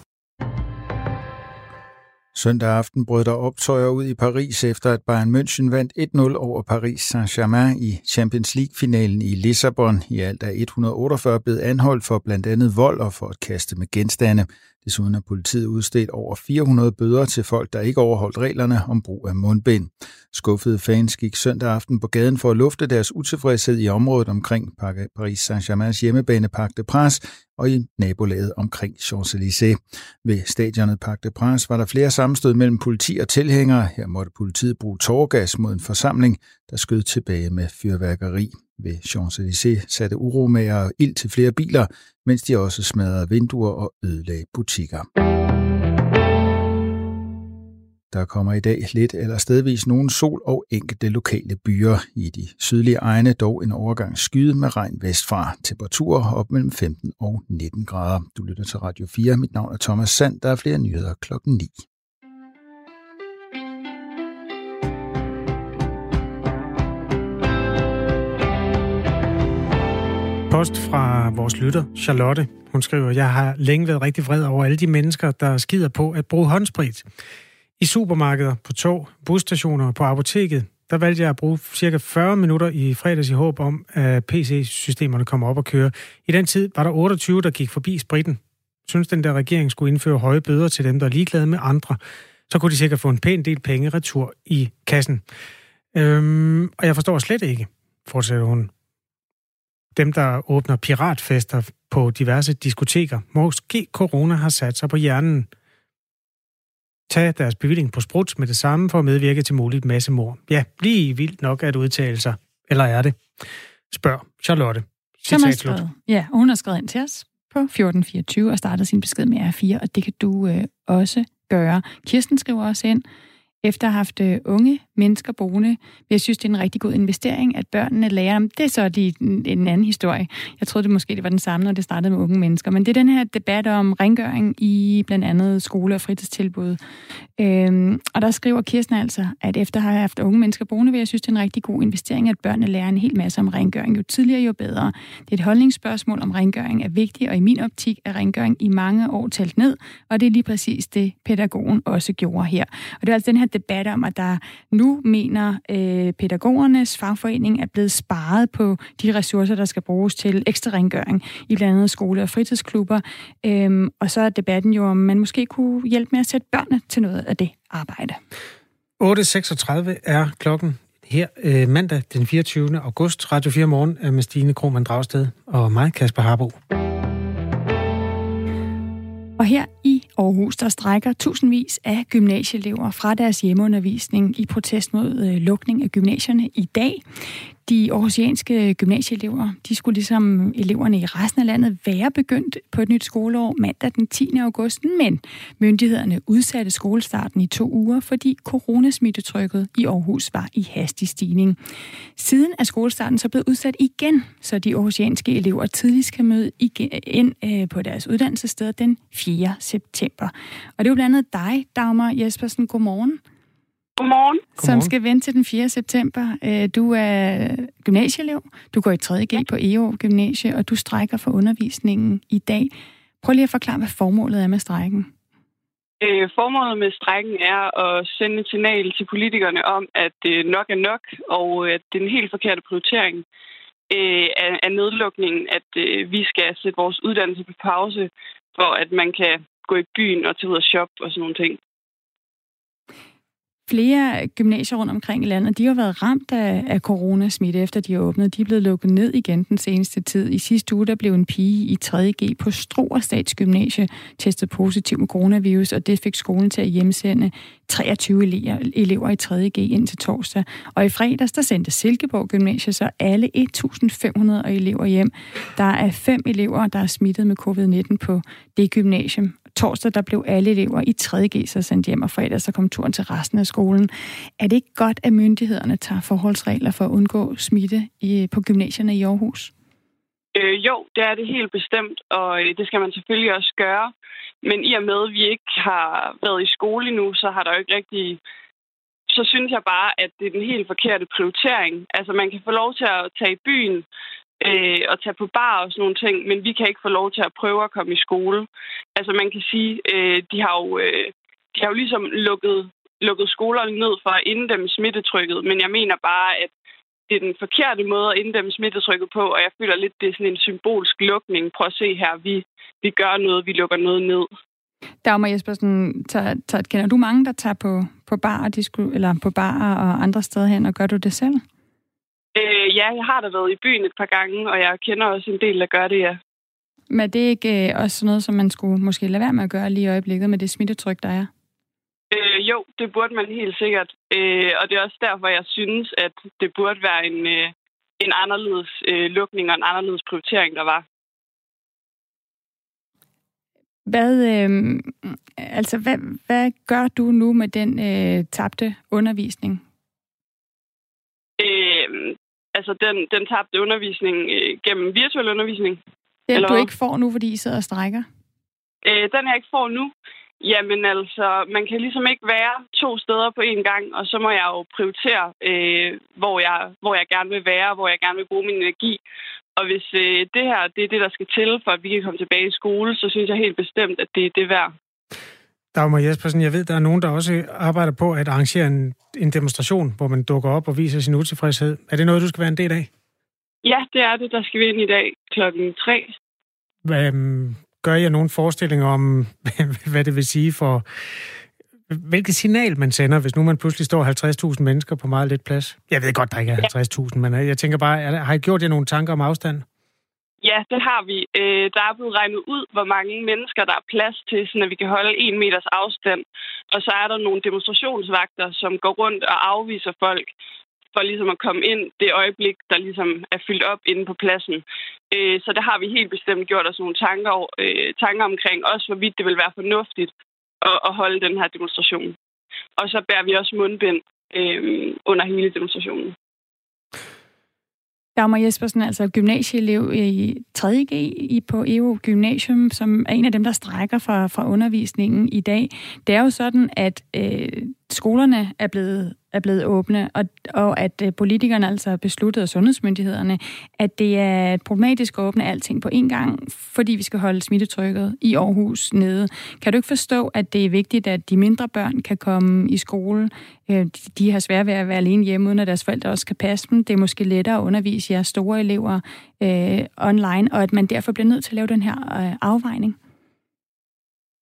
Søndag aften brød der optøjer ud i Paris efter at Bayern München vandt 1-0 over Paris Saint-Germain i Champions League-finalen i Lissabon. I alt er 148 blevet anholdt for blandt andet vold og for at kaste med genstande. Desuden har politiet udstedt over 400 bøder til folk, der ikke overholdt reglerne om brug af mundbind. Skuffede fans gik søndag aften på gaden for at lufte deres utilfredshed i området omkring Paris Saint-Germains hjemmebane Parc de Prince og i nabolaget omkring Champs-Élysées. Ved stadionet Parc de Prince var der flere sammenstød mellem politi og tilhængere. Her måtte politiet bruge tårgas mod en forsamling, der skød tilbage med fyrværkeri. Ved Champs-Élysées satte uromager ild til flere biler, mens de også smadrede vinduer og ødelagde butikker. Der kommer i dag lidt eller stedvis nogen sol og enkelte lokale byer. I de sydlige egne dog en overgang skyde med regn vestfra. Temperaturer op mellem 15 og 19 grader. Du lytter til Radio 4. Mit navn er Thomas Sand. Der er flere nyheder klokken 9. post fra vores lytter, Charlotte. Hun skriver, jeg har længe været rigtig vred over alle de mennesker, der skider på at bruge håndsprit. I supermarkeder, på tog, busstationer og på apoteket, der valgte jeg at bruge cirka 40 minutter i fredags i håb om, at PC-systemerne kommer op og køre. I den tid var der 28, der gik forbi spritten. Synes den der regering skulle indføre høje bøder til dem, der er ligeglade med andre. Så kunne de sikkert få en pæn del penge retur i kassen. Øhm, og jeg forstår slet ikke, fortsætter hun, dem, der åbner piratfester på diverse diskoteker. Måske corona har sat sig på hjernen. Tag deres bevilling på sprut med det samme for at medvirke til muligt massemord. Ja, lige vildt nok at udtale sig. Eller er det? Spørg Charlotte. Som har skrevet, ja, og hun har skrevet ind til os på 1424 og startet sin besked med R4, og det kan du øh, også gøre. Kirsten skriver også ind, efter at have haft øh, unge mennesker boende, vil jeg synes, det er en rigtig god investering, at børnene lærer om. Det er så de, en anden historie. Jeg troede det måske, det var den samme, når det startede med unge mennesker. Men det er den her debat om rengøring i blandt andet skole- og fritidstilbud. Øhm, og der skriver Kirsten altså, at efter at have haft unge mennesker boende, vil jeg synes, det er en rigtig god investering, at børnene lærer en hel masse om rengøring. Jo tidligere, jo bedre. Det er et holdningsspørgsmål om rengøring er vigtigt, og i min optik er rengøring i mange år talt ned, og det er lige præcis det, pædagogen også gjorde her. Og det er altså den her debat om, at der nu mener øh, pædagogernes fagforening er blevet sparet på de ressourcer, der skal bruges til ekstra rengøring i blandt andet skole- og fritidsklubber. Øhm, og så er debatten jo, om man måske kunne hjælpe med at sætte børnene til noget af det arbejde. 8.36 er klokken her øh, mandag den 24. august. Radio 4 Morgen er med Stine Krohmann Dragsted og mig, Kasper Harbo. Og her i Aarhus, der strækker tusindvis af gymnasieelever fra deres hjemmeundervisning i protest mod øh, lukning af gymnasierne i dag. De aarhusianske gymnasieelever, de skulle ligesom eleverne i resten af landet være begyndt på et nyt skoleår mandag den 10. august, men myndighederne udsatte skolestarten i to uger, fordi coronasmittetrykket i Aarhus var i hastig stigning. Siden er skolestarten så blevet udsat igen, så de aarhusianske elever tidligst kan møde ind øh, på deres uddannelsessted den 4. september. Og det er jo blandt andet dig, Dagmar Jespersen. Godmorgen. Godmorgen. Som skal vente til den 4. september. Øh, du er gymnasieelev. Du går i 3.G ja. på EO Gymnasie, og du strækker for undervisningen i dag. Prøv lige at forklare, hvad formålet er med strækken. Øh, formålet med strækken er at sende et signal til politikerne om, at det nok er nok, og at det er en helt forkert prioritering øh, af, af nedlukningen, at øh, vi skal sætte vores uddannelse på pause, for at man kan gå i byen og tage ud og shoppe og sådan nogle ting. Flere gymnasier rundt omkring i landet, de har været ramt af, af coronasmitte, efter de er åbnet. De er blevet lukket ned igen den seneste tid. I sidste uge, der blev en pige i 3.G på Struer Statsgymnasie testet positiv med coronavirus, og det fik skolen til at hjemsende 23 elever i 3.G ind til torsdag. Og i fredags, der sendte Silkeborg Gymnasie så alle 1.500 elever hjem. Der er fem elever, der er smittet med covid-19 på det gymnasium. Torsdag, der blev alle elever i 3.G så sendt hjem, og fredag så kom turen til resten af skolen. Er det ikke godt, at myndighederne tager forholdsregler for at undgå smitte i, på gymnasierne i Aarhus? Øh, jo, det er det helt bestemt, og øh, det skal man selvfølgelig også gøre. Men i og med, at vi ikke har været i skole nu, så har der jo ikke rigtig... Så synes jeg bare, at det er den helt forkerte prioritering. Altså, man kan få lov til at tage i byen, øh, og tage på bar og sådan nogle ting, men vi kan ikke få lov til at prøve at komme i skole. Altså man kan sige, øh, de har jo, øh, de har jo ligesom lukket, lukket skolerne ned for at inddæmme smittetrykket, men jeg mener bare, at det er den forkerte måde at inddæmme smittetrykket på, og jeg føler lidt, det er sådan en symbolsk lukning. Prøv at se her, vi, vi gør noget, vi lukker noget ned. Dagmar Jespersen, tager, tager, kender du mange, der tager på, på bar, eller på bar og andre steder hen, og gør du det selv? Øh, ja, jeg har da været i byen et par gange, og jeg kender også en del, der gør det, ja. Men er det ikke øh, også noget, som man skulle måske lade være med at gøre lige i øjeblikket med det smittetryk, der er? Øh, jo, det burde man helt sikkert. Øh, og det er også derfor, jeg synes, at det burde være en, øh, en anderledes øh, lukning og en anderledes prioritering, der var. Hvad, øh, altså, hvad, hvad gør du nu med den øh, tabte undervisning? Øh, altså den, den tabte undervisning øh, gennem virtuel undervisning. Den eller du ikke får nu, fordi I sidder og strækker? Øh, den jeg ikke får nu? Jamen altså, man kan ligesom ikke være to steder på én gang, og så må jeg jo prioritere, øh, hvor, jeg, hvor jeg gerne vil være, hvor jeg gerne vil bruge min energi. Og hvis øh, det her det er det, der skal til, for at vi kan komme tilbage i skole, så synes jeg helt bestemt, at det er det værd. Dagmar Jespersen, jeg ved, der er nogen, der også arbejder på at arrangere en, en demonstration, hvor man dukker op og viser sin utilfredshed. Er det noget, du skal være en del af? Ja, det er det. Der skal vi ind i dag klokken 3. Hvad, øhm, gør jeg nogle forestillinger om, hvad det vil sige for... Hvilket signal man sender, hvis nu man pludselig står 50.000 mennesker på meget lidt plads? Jeg ved godt, der ikke er 50.000, men jeg tænker bare, har I gjort jer nogle tanker om afstand? Ja, det har vi. Øh, der er blevet regnet ud, hvor mange mennesker, der er plads til, så vi kan holde en meters afstand. Og så er der nogle demonstrationsvagter, som går rundt og afviser folk. for ligesom at komme ind det øjeblik, der ligesom er fyldt op inde på pladsen. Øh, så det har vi helt bestemt gjort os nogle tanker, øh, tanker omkring, også hvorvidt det vil være fornuftigt at, at holde den her demonstration. Og så bærer vi også mundbind øh, under hele demonstrationen. Dagmar Jespersen, altså gymnasieelev i 3.G i på EU Gymnasium, som er en af dem, der strækker fra, fra undervisningen i dag. Det er jo sådan, at øh, skolerne er blevet er blevet åbne, og, og at øh, politikerne altså har besluttet, og sundhedsmyndighederne, at det er problematisk at åbne alting på én gang, fordi vi skal holde smittetrykket i Aarhus nede. Kan du ikke forstå, at det er vigtigt, at de mindre børn kan komme i skole? Øh, de har svært ved at være alene hjemme, uden at deres forældre også kan passe dem. Det er måske lettere at undervise jeres store elever øh, online, og at man derfor bliver nødt til at lave den her øh, afvejning.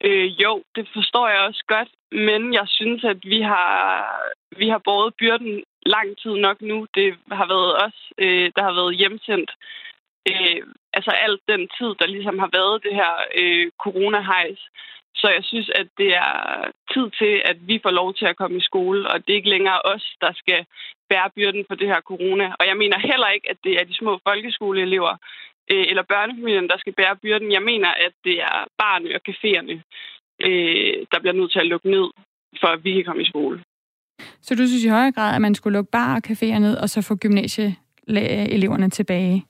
Øh, jo, det forstår jeg også godt, men jeg synes, at vi har, vi har båret byrden lang tid nok nu. Det har været os, øh, der har været hjemsendt. Øh, altså alt den tid, der ligesom har været det her øh, coronahejs. Så jeg synes, at det er tid til, at vi får lov til at komme i skole, og det er ikke længere os, der skal bære byrden for det her corona. Og jeg mener heller ikke, at det er de små folkeskoleelever, øh, eller børnefamilien, der skal bære byrden. Jeg mener, at det er barne og caféerne, øh, der bliver nødt til at lukke ned, for at vi kan komme i skole. Så du synes i højere grad, at man skulle lukke bar og caféer ned, og så få gymnasieeleverne tilbage?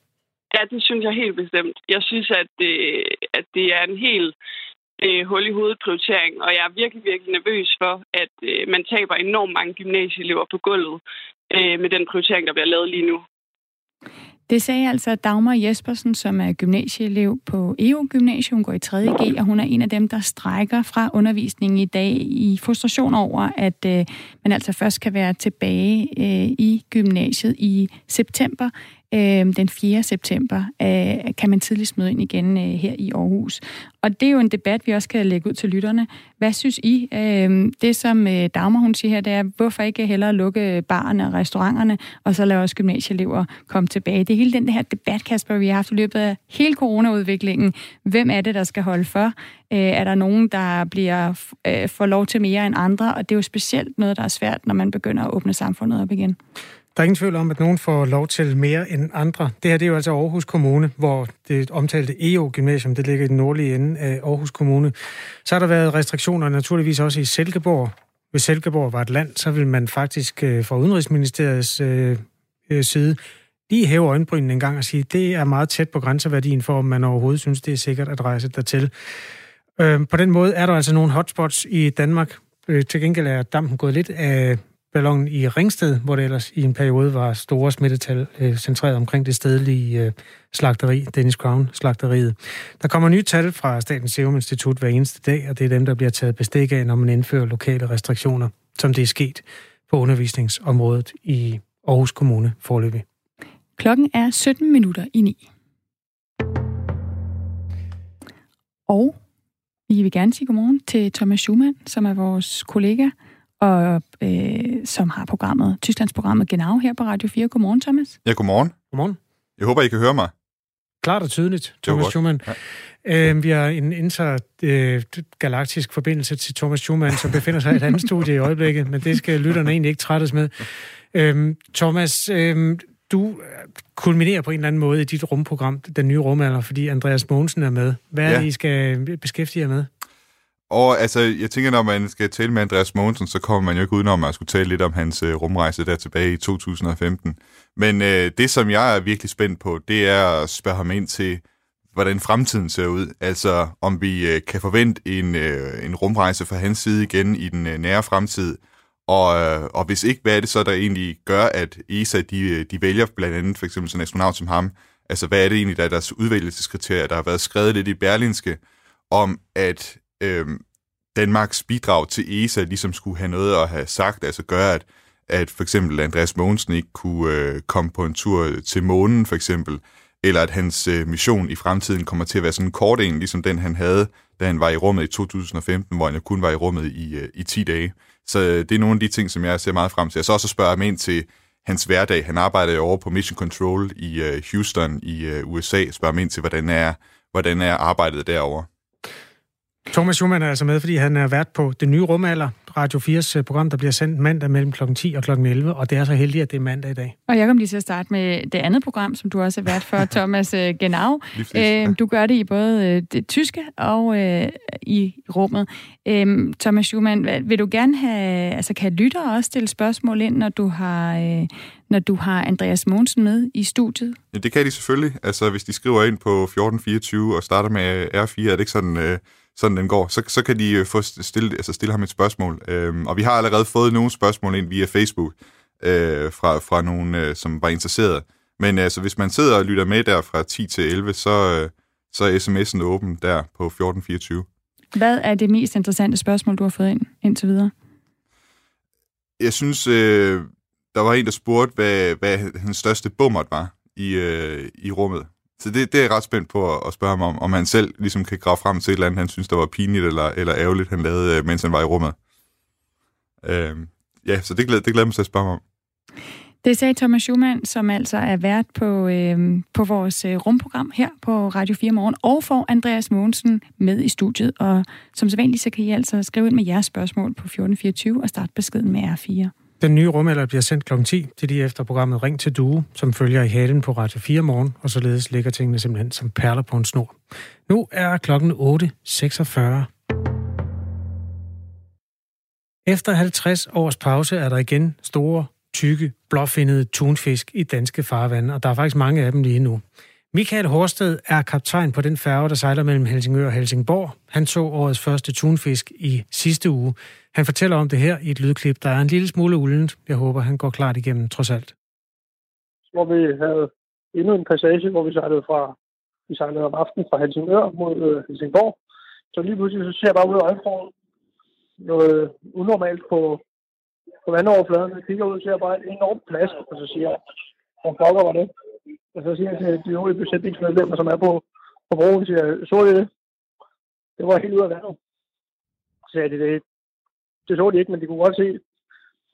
Ja, det synes jeg helt bestemt. Jeg synes, at det, at det er en helt øh, hul i hovedet prioritering, og jeg er virkelig, virkelig nervøs for, at øh, man taber enormt mange gymnasieelever på gulvet øh, med den prioritering, der bliver lavet lige nu. Det sagde altså Dagmar Jespersen, som er gymnasieelev på EU Gymnasium, hun går i 3.G, og hun er en af dem, der strækker fra undervisningen i dag i frustration over, at øh, man altså først kan være tilbage øh, i gymnasiet i september. Øh, den 4. september øh, kan man tidligst møde ind igen øh, her i Aarhus. Og det er jo en debat, vi også kan lægge ud til lytterne. Hvad synes I? Øh, det, som øh, Dagmar hun siger her, det er, hvorfor ikke hellere lukke barerne og restauranterne, og så lade også gymnasieelever komme tilbage. Det er hele den her debat, Kasper, vi har haft i løbet af hele coronaudviklingen. Hvem er det, der skal holde for? Øh, er der nogen, der bliver øh, får lov til mere end andre? Og det er jo specielt noget, der er svært, når man begynder at åbne samfundet op igen. Der er ingen tvivl om, at nogen får lov til mere end andre. Det her det er jo altså Aarhus Kommune, hvor det omtalte EO Gymnasium, det ligger i den nordlige ende af Aarhus Kommune. Så har der været restriktioner naturligvis også i Silkeborg. Hvis Silkeborg var et land, så vil man faktisk øh, fra Udenrigsministeriets øh, øh, side lige hæve øjenbrynene en gang og sige, det er meget tæt på grænseværdien for, om man overhovedet synes, det er sikkert at rejse dertil. Øh, på den måde er der altså nogle hotspots i Danmark. Øh, til gengæld er dampen gået lidt af ballonen i Ringsted, hvor det ellers i en periode var store smittetal øh, centreret omkring det stedlige øh, slagteri, Dennis Crown slagteriet. Der kommer nye tal fra Statens Serum Institut hver eneste dag, og det er dem, der bliver taget bestik af, når man indfører lokale restriktioner, som det er sket på undervisningsområdet i Aarhus Kommune forløbig. Klokken er 17 minutter i 9. Og vi vil gerne sige godmorgen til Thomas Schumann, som er vores kollega og øh, som har programmet, Tysklandsprogrammet Genau her på Radio 4. Godmorgen, Thomas. Ja, godmorgen. Godmorgen. Jeg håber, I kan høre mig. Klart og tydeligt, Thomas Schumann. Ja. Øh, vi har en intergalaktisk øh, forbindelse til Thomas Schumann, som befinder sig i et andet studie i øjeblikket, men det skal lytterne egentlig ikke trættes med. Øh, Thomas, øh, du kulminerer på en eller anden måde i dit rumprogram, Den Nye Rumalder, fordi Andreas Mogensen er med. Hvad er ja. det, I skal beskæftige jer med? Og altså, jeg tænker, når man skal tale med Andreas Mogensen, så kommer man jo ikke udenom at skulle tale lidt om hans øh, rumrejse der tilbage i 2015. Men øh, det, som jeg er virkelig spændt på, det er at spørge ham ind til, hvordan fremtiden ser ud. Altså, om vi øh, kan forvente en, øh, en rumrejse fra hans side igen i den øh, nære fremtid. Og, øh, og hvis ikke, hvad er det så, der egentlig gør, at ESA de, øh, de vælger blandt andet for eksempel sådan en astronaut som ham? Altså, hvad er det egentlig, der er deres udvælgelseskriterier? Der har været skrevet lidt i Berlinske om, at øh, Danmarks bidrag til ESA ligesom skulle have noget at have sagt, altså gøre, at, at for eksempel Andreas Mogensen ikke kunne øh, komme på en tur til månen, for eksempel, eller at hans øh, mission i fremtiden kommer til at være sådan en kort en, ligesom den han havde, da han var i rummet i 2015, hvor han jo kun var i rummet i, øh, i 10 dage. Så øh, det er nogle af de ting, som jeg ser meget frem til. Jeg så også spørger ham ind til hans hverdag. Han arbejder jo over på Mission Control i øh, Houston i øh, USA. Spørger ham ind til, hvordan er, hvordan er arbejdet derovre. Thomas Schumann er altså med, fordi han er vært på det nye rumalder, Radio 4's øh, program, der bliver sendt mandag mellem kl. 10 og kl. 11, og det er så heldigt, at det er mandag i dag. Og jeg kommer lige til at starte med det andet program, som du også er vært for, Thomas øh, Genau. Øh, du gør det i både det tyske og øh, i rummet. Øh, Thomas Schumann, vil du gerne have, altså kan lyttere også stille spørgsmål ind, når du har, øh, når du har Andreas Mogensen med i studiet? Ja, det kan de selvfølgelig. Altså, hvis de skriver ind på 1424 og starter med R4, er det ikke sådan... Sådan den går, så, så kan de øh, få stille, altså stille ham et spørgsmål. Øhm, og vi har allerede fået nogle spørgsmål ind via Facebook øh, fra, fra nogen, øh, som var interesseret. Men altså, hvis man sidder og lytter med der fra 10 til 11, så, øh, så er sms'en åben der på 1424. Hvad er det mest interessante spørgsmål, du har fået ind indtil videre? Jeg synes, øh, der var en, der spurgte, hvad, hvad hans største bummert var i, øh, i rummet. Så det, det er jeg ret spændt på at, at spørge ham om, om han selv ligesom kan grave frem til et eller andet, han synes, der var pinligt eller, eller ærgerligt, han lavede, øh, mens han var i rummet. Øh, ja, så det glæder, det glæder mig til at spørge ham om. Det sagde Thomas Schumann, som altså er vært på, øh, på vores øh, rumprogram her på Radio 4 Morgen, og får Andreas Mogensen med i studiet. Og som så vanligt, så kan I altså skrive ind med jeres spørgsmål på 1424 og starte beskeden med R4. Den nye rumalder bliver sendt kl. 10 til de efter programmet Ring til Due, som følger i halen på Radio 4 morgen, og således ligger tingene simpelthen som perler på en snor. Nu er klokken 8.46. Efter 50 års pause er der igen store, tykke, blåfindede tunfisk i danske farvande, og der er faktisk mange af dem lige nu. Michael Horsted er kaptajn på den færge, der sejler mellem Helsingør og Helsingborg. Han så årets første tunfisk i sidste uge. Han fortæller om det her i et lydklip, der er en lille smule uldent. Jeg håber, han går klart igennem, trods alt. Hvor vi havde endnu en passage, hvor vi sejlede, fra, vi sejlede om aftenen fra Helsingør mod øh, Helsingborg. Så lige pludselig så ser jeg bare ud af øjenkrogen noget øh, unormalt på, på vandoverfladen. Jeg kigger ud og ser bare en enorm plads, og så siger jeg, hvor fucker var det? Og så siger jeg til de øvrige besætningsmedlemmer, som er på, på broen, siger jeg, så det? Det var helt ud af vandet. Så sagde de, det, det så de ikke, men de kunne godt se,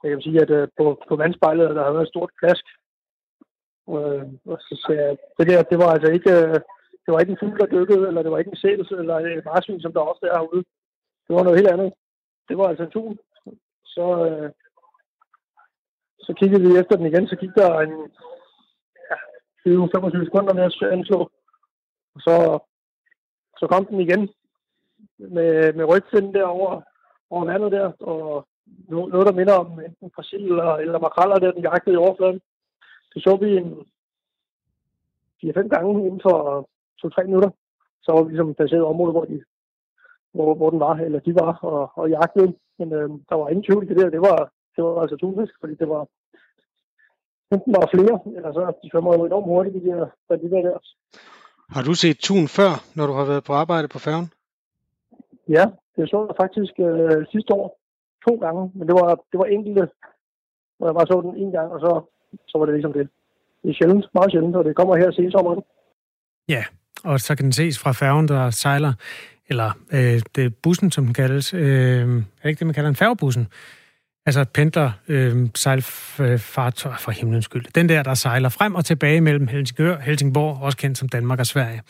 jeg kan sige, at øh, på, på vandspejlet, der havde været et stort plask. Øh, og så sagde jeg, det der, det var altså ikke, øh, det var ikke en fugl, der dykkede, eller det var ikke en sæl, eller et marsvin, som der også er herude. Det var noget helt andet. Det var altså en tun. Så, øh, så kiggede vi efter den igen, så gik der en 20-25 sekunder med at anslå. Og så, så kom den igen med, med rygfinden derovre over vandet der, og noget, der minder om enten Brasil eller, eller makraller, der den jagtede i overfladen. Det så vi en 4-5 gange inden for 2-3 minutter. Så var vi ligesom placeret området, hvor, de, hvor, hvor den var, eller de var, og, og jagtede. Men øh, der var ingen tvivl i det der. Det var, det var altså tunfisk, fordi det var enten var flere, eller så de svømmer jo enormt hurtigt, de der banditter der. Har du set tun før, når du har været på arbejde på færgen? Ja, det så jeg faktisk øh, sidste år to gange, men det var, det var enkelte, hvor jeg bare så den en gang, og så, så var det ligesom det. Det er sjældent, meget sjældent, og det kommer her sensommeren. Ja, og så kan den ses fra færgen, der sejler, eller øh, det er bussen, som den kaldes. Øh, er det ikke det, man kalder en færgebussen? Altså pendler øh, sejlfartøj øh, for himlens skyld. Den der, der sejler frem og tilbage mellem Helsingør, Helsingborg, også kendt som Danmark og Sverige.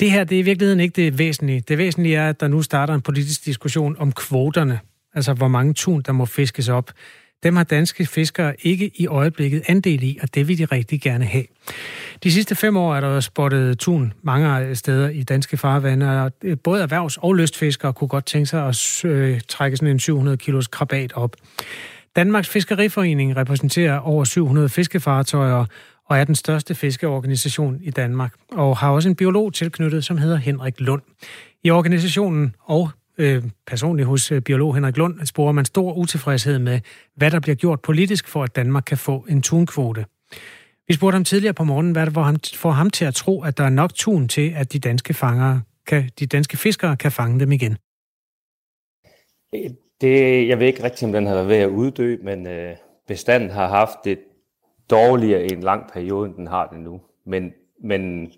Det her, det er i virkeligheden ikke det væsentlige. Det væsentlige er, at der nu starter en politisk diskussion om kvoterne. Altså, hvor mange tun, der må fiskes op. Dem har danske fiskere ikke i øjeblikket andel i, og det vil de rigtig gerne have. De sidste fem år er der spottet tun mange steder i danske farvande, og øh, både erhvervs- og lystfiskere kunne godt tænke sig at øh, trække sådan en 700 kilos krabat op. Danmarks Fiskeriforening repræsenterer over 700 fiskefartøjer og er den største fiskeorganisation i Danmark, og har også en biolog tilknyttet, som hedder Henrik Lund. I organisationen og øh, personligt hos øh, biolog Henrik Lund sporer man stor utilfredshed med, hvad der bliver gjort politisk for, at Danmark kan få en tunkvote. Vi spurgte ham tidligere på morgenen, hvad der får ham til at tro, at der er nok tun til, at de danske, fangere kan, de danske fiskere kan fange dem igen. Det, jeg ved ikke rigtig, om den har været ved at uddø, men øh, bestanden har haft det dårligere i en lang periode, end den har det nu. Men, men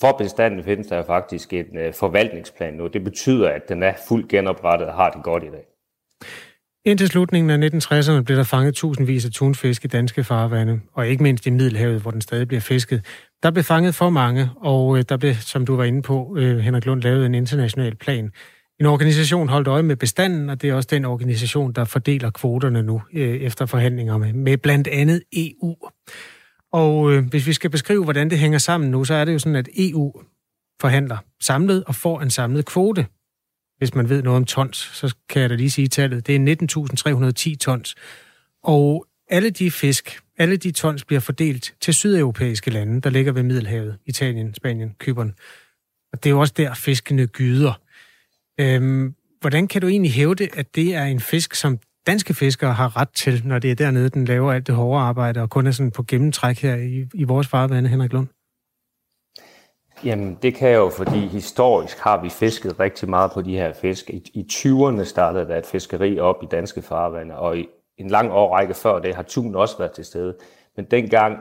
for bestanden findes der faktisk en øh, forvaltningsplan nu. Det betyder, at den er fuldt genoprettet og har det godt i dag. Indtil slutningen af 1960'erne blev der fanget tusindvis af tunfisk i danske farvande, og ikke mindst i Middelhavet, hvor den stadig bliver fisket. Der blev fanget for mange, og øh, der blev, som du var inde på, øh, Henrik Lund, lavet en international plan. En organisation holdt øje med bestanden, og det er også den organisation, der fordeler kvoterne nu øh, efter forhandlinger med, med blandt andet EU. Og øh, hvis vi skal beskrive, hvordan det hænger sammen nu, så er det jo sådan, at EU forhandler samlet og får en samlet kvote. Hvis man ved noget om tons, så kan jeg da lige sige tallet. Det er 19.310 tons. Og alle de fisk, alle de tons bliver fordelt til sydeuropæiske lande, der ligger ved Middelhavet, Italien, Spanien, Kypern. Og det er jo også der, fiskene gyder. Øhm, hvordan kan du egentlig hævde, at det er en fisk, som danske fiskere har ret til, når det er dernede, den laver alt det hårde arbejde, og kun er sådan på gennemtræk her i, i vores farvande, Henrik Lund? Jamen, det kan jo, fordi historisk har vi fisket rigtig meget på de her fisk. I, i 20'erne startede der et fiskeri op i danske farvande, og i en lang årrække før det har tun også været til stede. Men dengang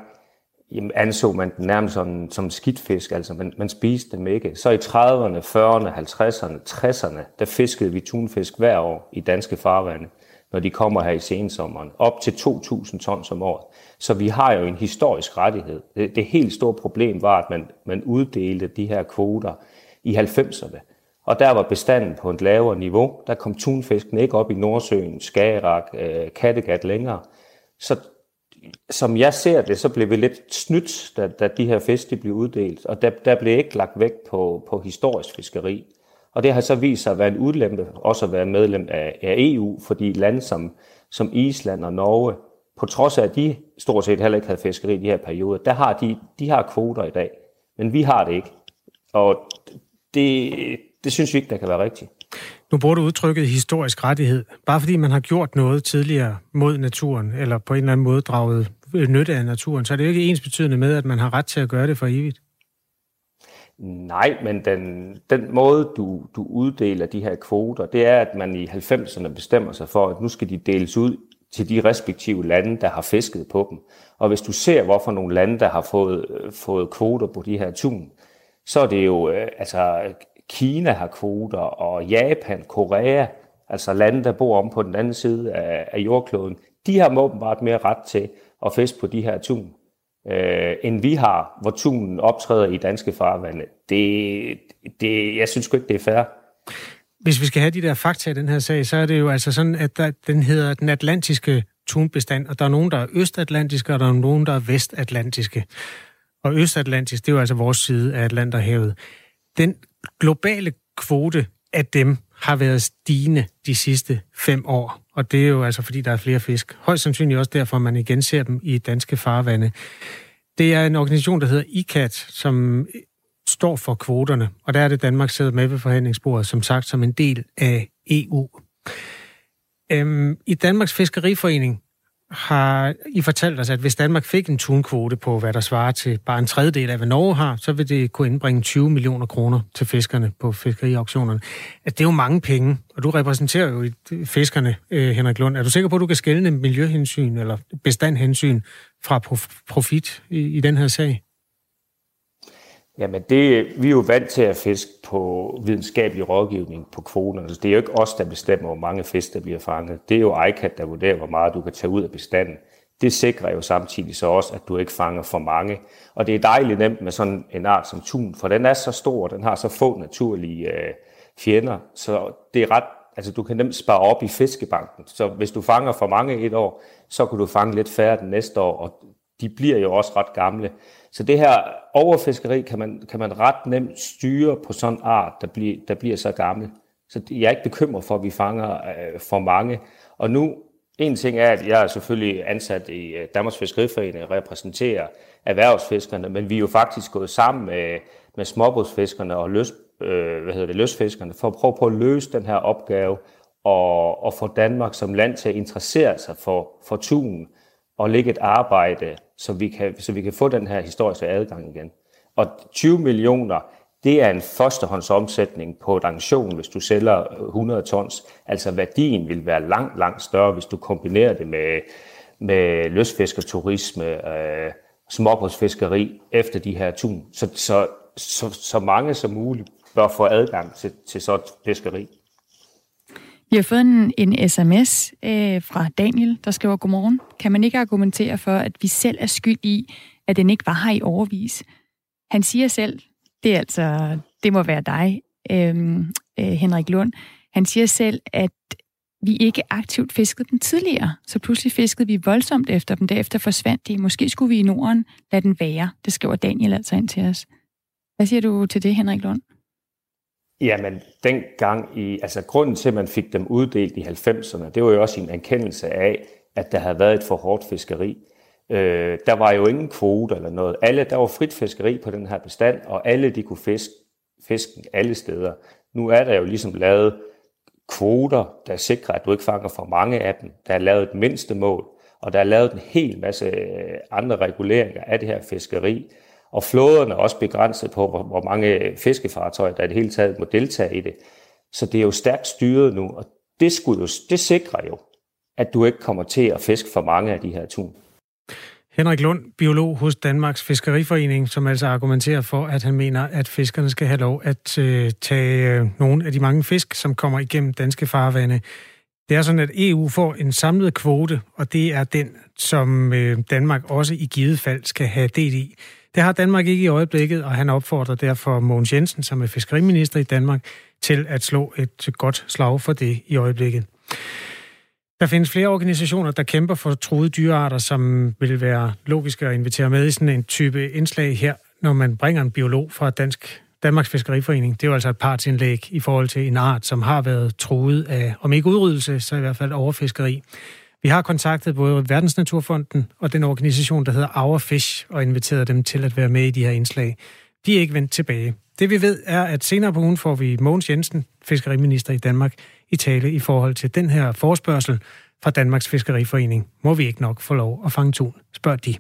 jamen, anså man den nærmest som, som skidtfisk, altså man, man spiste dem ikke. Så i 30'erne, 40'erne, 50'erne, 60'erne, der fiskede vi tunfisk hver år i danske farvande, når de kommer her i sensommeren. Op til 2.000 tons om året. Så vi har jo en historisk rettighed. Det, det helt store problem var, at man, man uddelte de her kvoter i 90'erne. Og der var bestanden på et lavere niveau. Der kom tunfisken ikke op i Nordsøen, Skagerrak, øh, Kattegat længere. Så som jeg ser det, så blev vi lidt snydt, da, da de her fisk de blev uddelt. Og der, der blev ikke lagt vægt på, på historisk fiskeri. Og det har så vist sig at være en udlempe, også at være medlem af, af EU, fordi lande som, som Island og Norge, på trods af, at de stort set heller ikke havde fiskeri i de her perioder, der har de, de har kvoter i dag. Men vi har det ikke. Og det, det synes vi ikke, der kan være rigtigt. Nu bruger du udtrykket historisk rettighed. Bare fordi man har gjort noget tidligere mod naturen, eller på en eller anden måde draget nytte af naturen, så er det jo ikke ens betydende med, at man har ret til at gøre det for evigt. Nej, men den, den måde, du, du uddeler de her kvoter, det er, at man i 90'erne bestemmer sig for, at nu skal de deles ud til de respektive lande, der har fisket på dem. Og hvis du ser, hvorfor nogle lande, der har fået, øh, fået kvoter på de her tun, så er det jo øh, altså Kina har kvoter, og Japan, Korea, altså lande, der bor om på den anden side af, af jordkloden, de har åbenbart mere ret til at fiske på de her tun, øh, end vi har, hvor tunen optræder i danske farvande. Det, det, jeg synes ikke, det er fair. Hvis vi skal have de der fakta i den her sag, så er det jo altså sådan, at der, den hedder den atlantiske tunbestand, og der er nogen, der er østatlantiske, og der er nogen, der er vestatlantiske. Og østatlantisk, det er jo altså vores side af Atlanterhavet. Den globale kvote af dem har været stigende de sidste fem år. Og det er jo altså, fordi der er flere fisk. Højst sandsynligt også derfor, man igen ser dem i danske farvande. Det er en organisation, der hedder ICAT, som står for kvoterne. Og der er det Danmark sidder med ved forhandlingsbordet, som sagt, som en del af EU. Øhm, I Danmarks Fiskeriforening har I fortalt os, at hvis Danmark fik en tunkvote på, hvad der svarer til bare en tredjedel af, hvad Norge har, så vil det kunne indbringe 20 millioner kroner til fiskerne på fiskeriauktionerne. At det er jo mange penge, og du repræsenterer jo øh, fiskerne, øh, Henrik Lund. Er du sikker på, at du kan skælne miljøhensyn eller bestandhensyn fra profit i, i den her sag? Jamen, det, vi er jo vant til at fiske på videnskabelig rådgivning på kvoterne. Altså, det er jo ikke os, der bestemmer, hvor mange fisk, der bliver fanget. Det er jo ICAT, der vurderer, hvor meget du kan tage ud af bestanden. Det sikrer jo samtidig så også, at du ikke fanger for mange. Og det er dejligt nemt med sådan en art som tun, for den er så stor, den har så få naturlige øh, fjender, så det er ret, altså du kan nemt spare op i fiskebanken. Så hvis du fanger for mange et år, så kan du fange lidt færre den næste år, og de bliver jo også ret gamle. Så det her overfiskeri kan man, kan man ret nemt styre på sådan en art, der bliver, der bliver så gammel. Så jeg er ikke bekymret for, at vi fanger øh, for mange. Og nu, en ting er, at jeg er selvfølgelig ansat i øh, Danmarks Fiskeriforening og repræsenterer erhvervsfiskerne, men vi er jo faktisk gået sammen med, med småbådsfiskerne og løs, øh, hvad hedder det, løsfiskerne for at prøve på at løse den her opgave og, og få Danmark som land til at interessere sig for, for tunen og lægge et arbejde, så vi, kan, så vi kan få den her historiske adgang igen. Og 20 millioner, det er en førstehåndsomsætning på et auktion, hvis du sælger øh, 100 tons. Altså værdien vil være langt, langt større, hvis du kombinerer det med, med løsfiskerturisme, øh, småbådsfiskeri efter de her tun. Så, så, så, så mange som muligt bør få adgang til, til sådan fiskeri. Vi har fået en, en sms øh, fra Daniel, der skriver, Godmorgen. Kan man ikke argumentere for, at vi selv er skyld i, at den ikke var her i overvis? Han siger selv, det er altså, det må være dig, øh, øh, Henrik Lund. Han siger selv, at vi ikke aktivt fiskede dem tidligere, så pludselig fiskede vi voldsomt efter dem, derefter forsvandt de. Måske skulle vi i Norden lade den være. Det skriver Daniel altså ind til os. Hvad siger du til det, Henrik Lund? Jamen, dengang i, altså grunden til, at man fik dem uddelt i 90'erne, det var jo også en erkendelse af, at der havde været et for hårdt fiskeri. Øh, der var jo ingen kvote eller noget. Alle, der var frit fiskeri på den her bestand, og alle de kunne fiske fisken alle steder. Nu er der jo ligesom lavet kvoter, der sikrer, at du ikke fanger for mange af dem. Der er lavet et mindste mål, og der er lavet en hel masse øh, andre reguleringer af det her fiskeri. Og flåderne er også begrænset på, hvor, hvor mange fiskefartøjer, der i det hele taget må deltage i det. Så det er jo stærkt styret nu, og det, skulle jo, det sikrer jo, at du ikke kommer til at fiske for mange af de her tun. Henrik Lund, biolog hos Danmarks Fiskeriforening, som altså argumenterer for, at han mener, at fiskerne skal have lov at øh, tage øh, nogle af de mange fisk, som kommer igennem danske farvande. Det er sådan, at EU får en samlet kvote, og det er den, som øh, Danmark også i givet fald skal have del i. Det har Danmark ikke i øjeblikket, og han opfordrer derfor Mogens Jensen, som er fiskeriminister i Danmark, til at slå et godt slag for det i øjeblikket. Der findes flere organisationer, der kæmper for truede dyrearter, som vil være logiske at invitere med i sådan en type indslag her, når man bringer en biolog fra Dansk Danmarks Fiskeriforening. Det er jo altså et partsindlæg i forhold til en art, som har været truet af, om ikke udryddelse, så i hvert fald overfiskeri. Vi har kontaktet både Verdensnaturfonden og den organisation, der hedder Our Fish, og inviteret dem til at være med i de her indslag. De er ikke vendt tilbage. Det vi ved er, at senere på ugen får vi Mogens Jensen, fiskeriminister i Danmark, i tale i forhold til den her forspørgsel fra Danmarks Fiskeriforening. Må vi ikke nok få lov at fange tun, spørger de.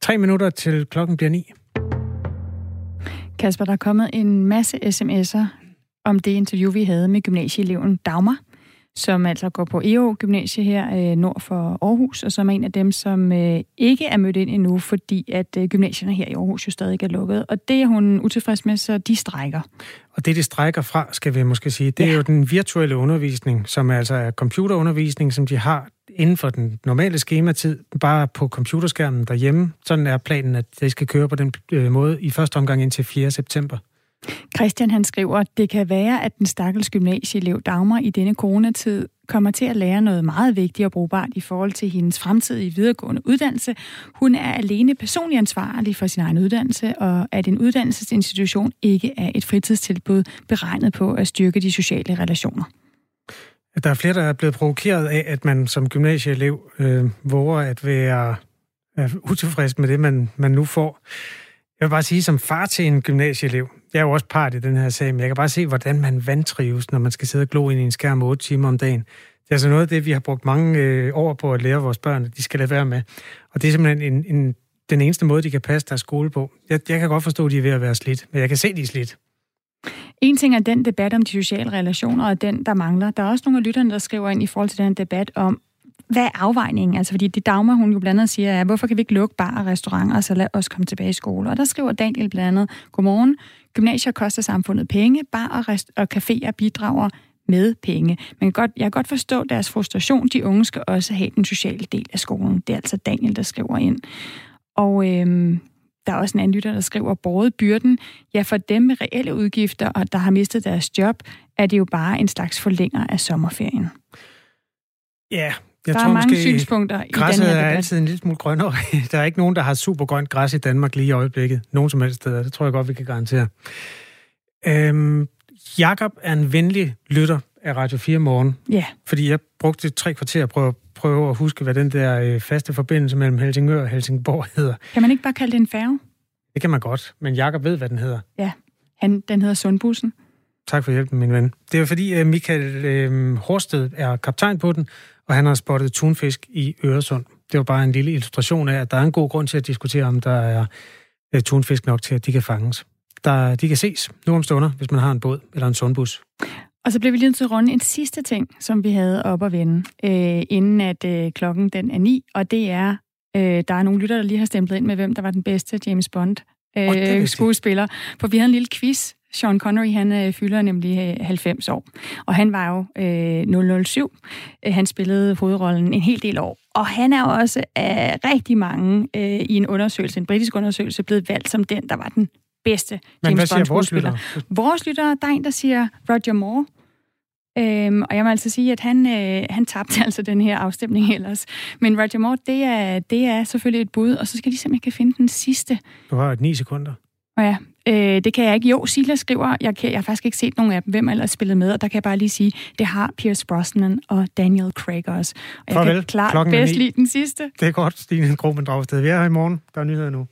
Tre minutter til klokken bliver ni. Kasper, der er kommet en masse sms'er om det interview, vi havde med gymnasieeleven Dagmar som altså går på EO Gymnasie her øh, nord for Aarhus, og som er en af dem, som øh, ikke er mødt ind endnu, fordi at øh, gymnasierne her i Aarhus jo stadig er lukket. Og det er hun utilfreds med, så de strækker. Og det, de strækker fra, skal vi måske sige, det ja. er jo den virtuelle undervisning, som altså er computerundervisning, som de har inden for den normale skematid, bare på computerskærmen derhjemme. Sådan er planen, at det skal køre på den øh, måde i første omgang indtil 4. september. Christian han skriver, at det kan være, at den stakkels gymnasieelev Dagmar i denne coronatid kommer til at lære noget meget vigtigt og brugbart i forhold til hendes fremtidige videregående uddannelse. Hun er alene personligt ansvarlig for sin egen uddannelse, og at en uddannelsesinstitution ikke er et fritidstilbud beregnet på at styrke de sociale relationer. Der er flere, der er blevet provokeret af, at man som gymnasieelev øh, våger at være øh, utilfreds med det, man, man nu får. Jeg vil bare sige, som far til en gymnasieelev, jeg er jo også part i den her sag, men jeg kan bare se, hvordan man vantrives, når man skal sidde og glo ind i en skærm 8 timer om dagen. Det er altså noget af det, vi har brugt mange øh, år på at lære vores børn, at de skal lade være med. Og det er simpelthen en, en, den eneste måde, de kan passe deres skole på. Jeg, jeg kan godt forstå, at de er ved at være slidt, men jeg kan se, at de er slidt. En ting er den debat om de sociale relationer, og den, der mangler. Der er også nogle af lytterne, der skriver ind i forhold til den debat om, hvad er afvejningen? Altså, fordi det Dagmar, hun jo blandt andet siger, er, hvorfor kan vi ikke lukke bar og restauranter, og så lad os komme tilbage i skole? Og der skriver Daniel blandt andet, godmorgen, gymnasier koster samfundet penge, bar og, rest- og caféer bidrager med penge. Men godt, jeg kan godt forstå deres frustration. De unge skal også have den sociale del af skolen. Det er altså Daniel, der skriver ind. Og øhm, der er også en anden lytter, der skriver, båret byrden. Ja, for dem med reelle udgifter, og der har mistet deres job, er det jo bare en slags forlænger af sommerferien. Ja, jeg der tror, er mange måske, synspunkter i den her debat. er altid en lille smule grønnere. Der er ikke nogen, der har super grønt græs i Danmark lige i øjeblikket. Nogen som helst steder. Det tror jeg godt, vi kan garantere. Øhm, Jakob er en venlig lytter af Radio 4 morgen. Ja. Fordi jeg brugte tre kvarter på at prøve at huske, hvad den der øh, faste forbindelse mellem Helsingør og Helsingborg hedder. Kan man ikke bare kalde det en færge? Det kan man godt, men Jakob ved, hvad den hedder. Ja, Han, den hedder Sundbussen. Tak for hjælpen, min ven. Det er fordi, at Michael øh, Horsted er kaptajn på den, og han har spottet tunfisk i Øresund. Det var bare en lille illustration af, at der er en god grund til at diskutere, om der er øh, tunfisk nok til, at de kan fanges. Der, de kan ses nu om stunder, hvis man har en båd eller en sundbus. Og så bliver vi lige til runde en sidste ting, som vi havde op at vende, øh, inden at øh, klokken den er ni, og det er, øh, der er nogle lytter, der lige har stemplet ind med, hvem der var den bedste James Bond øh, oh, skuespiller. For vi havde en lille quiz Sean Connery, han øh, fylder nemlig øh, 90 år, og han var jo øh, 007. Øh, han spillede hovedrollen en hel del år, og han er også af rigtig mange øh, i en undersøgelse, en britisk undersøgelse, blevet valgt som den, der var den bedste Men hvad James siger vores lyttere? Vores lyttere, der er en, der siger Roger Moore. Øhm, og jeg må altså sige, at han, øh, han tabte altså den her afstemning ellers. Men Roger Moore, det er, det er selvfølgelig et bud, og så skal de simpelthen kan finde den sidste. Du har et 9 sekunder. Og ja, øh, det kan jeg ikke. Jo, Sila skriver, jeg, kan, jeg har faktisk ikke set nogen af dem, hvem ellers spillet med, og der kan jeg bare lige sige, det har Pierce Brosnan og Daniel Craig også. Og jeg Farvel. kan klart Klokken bedst lide den sidste. Det er godt, Stine Kroben Dragsted. Vi er her i morgen. Der er nyheder nu.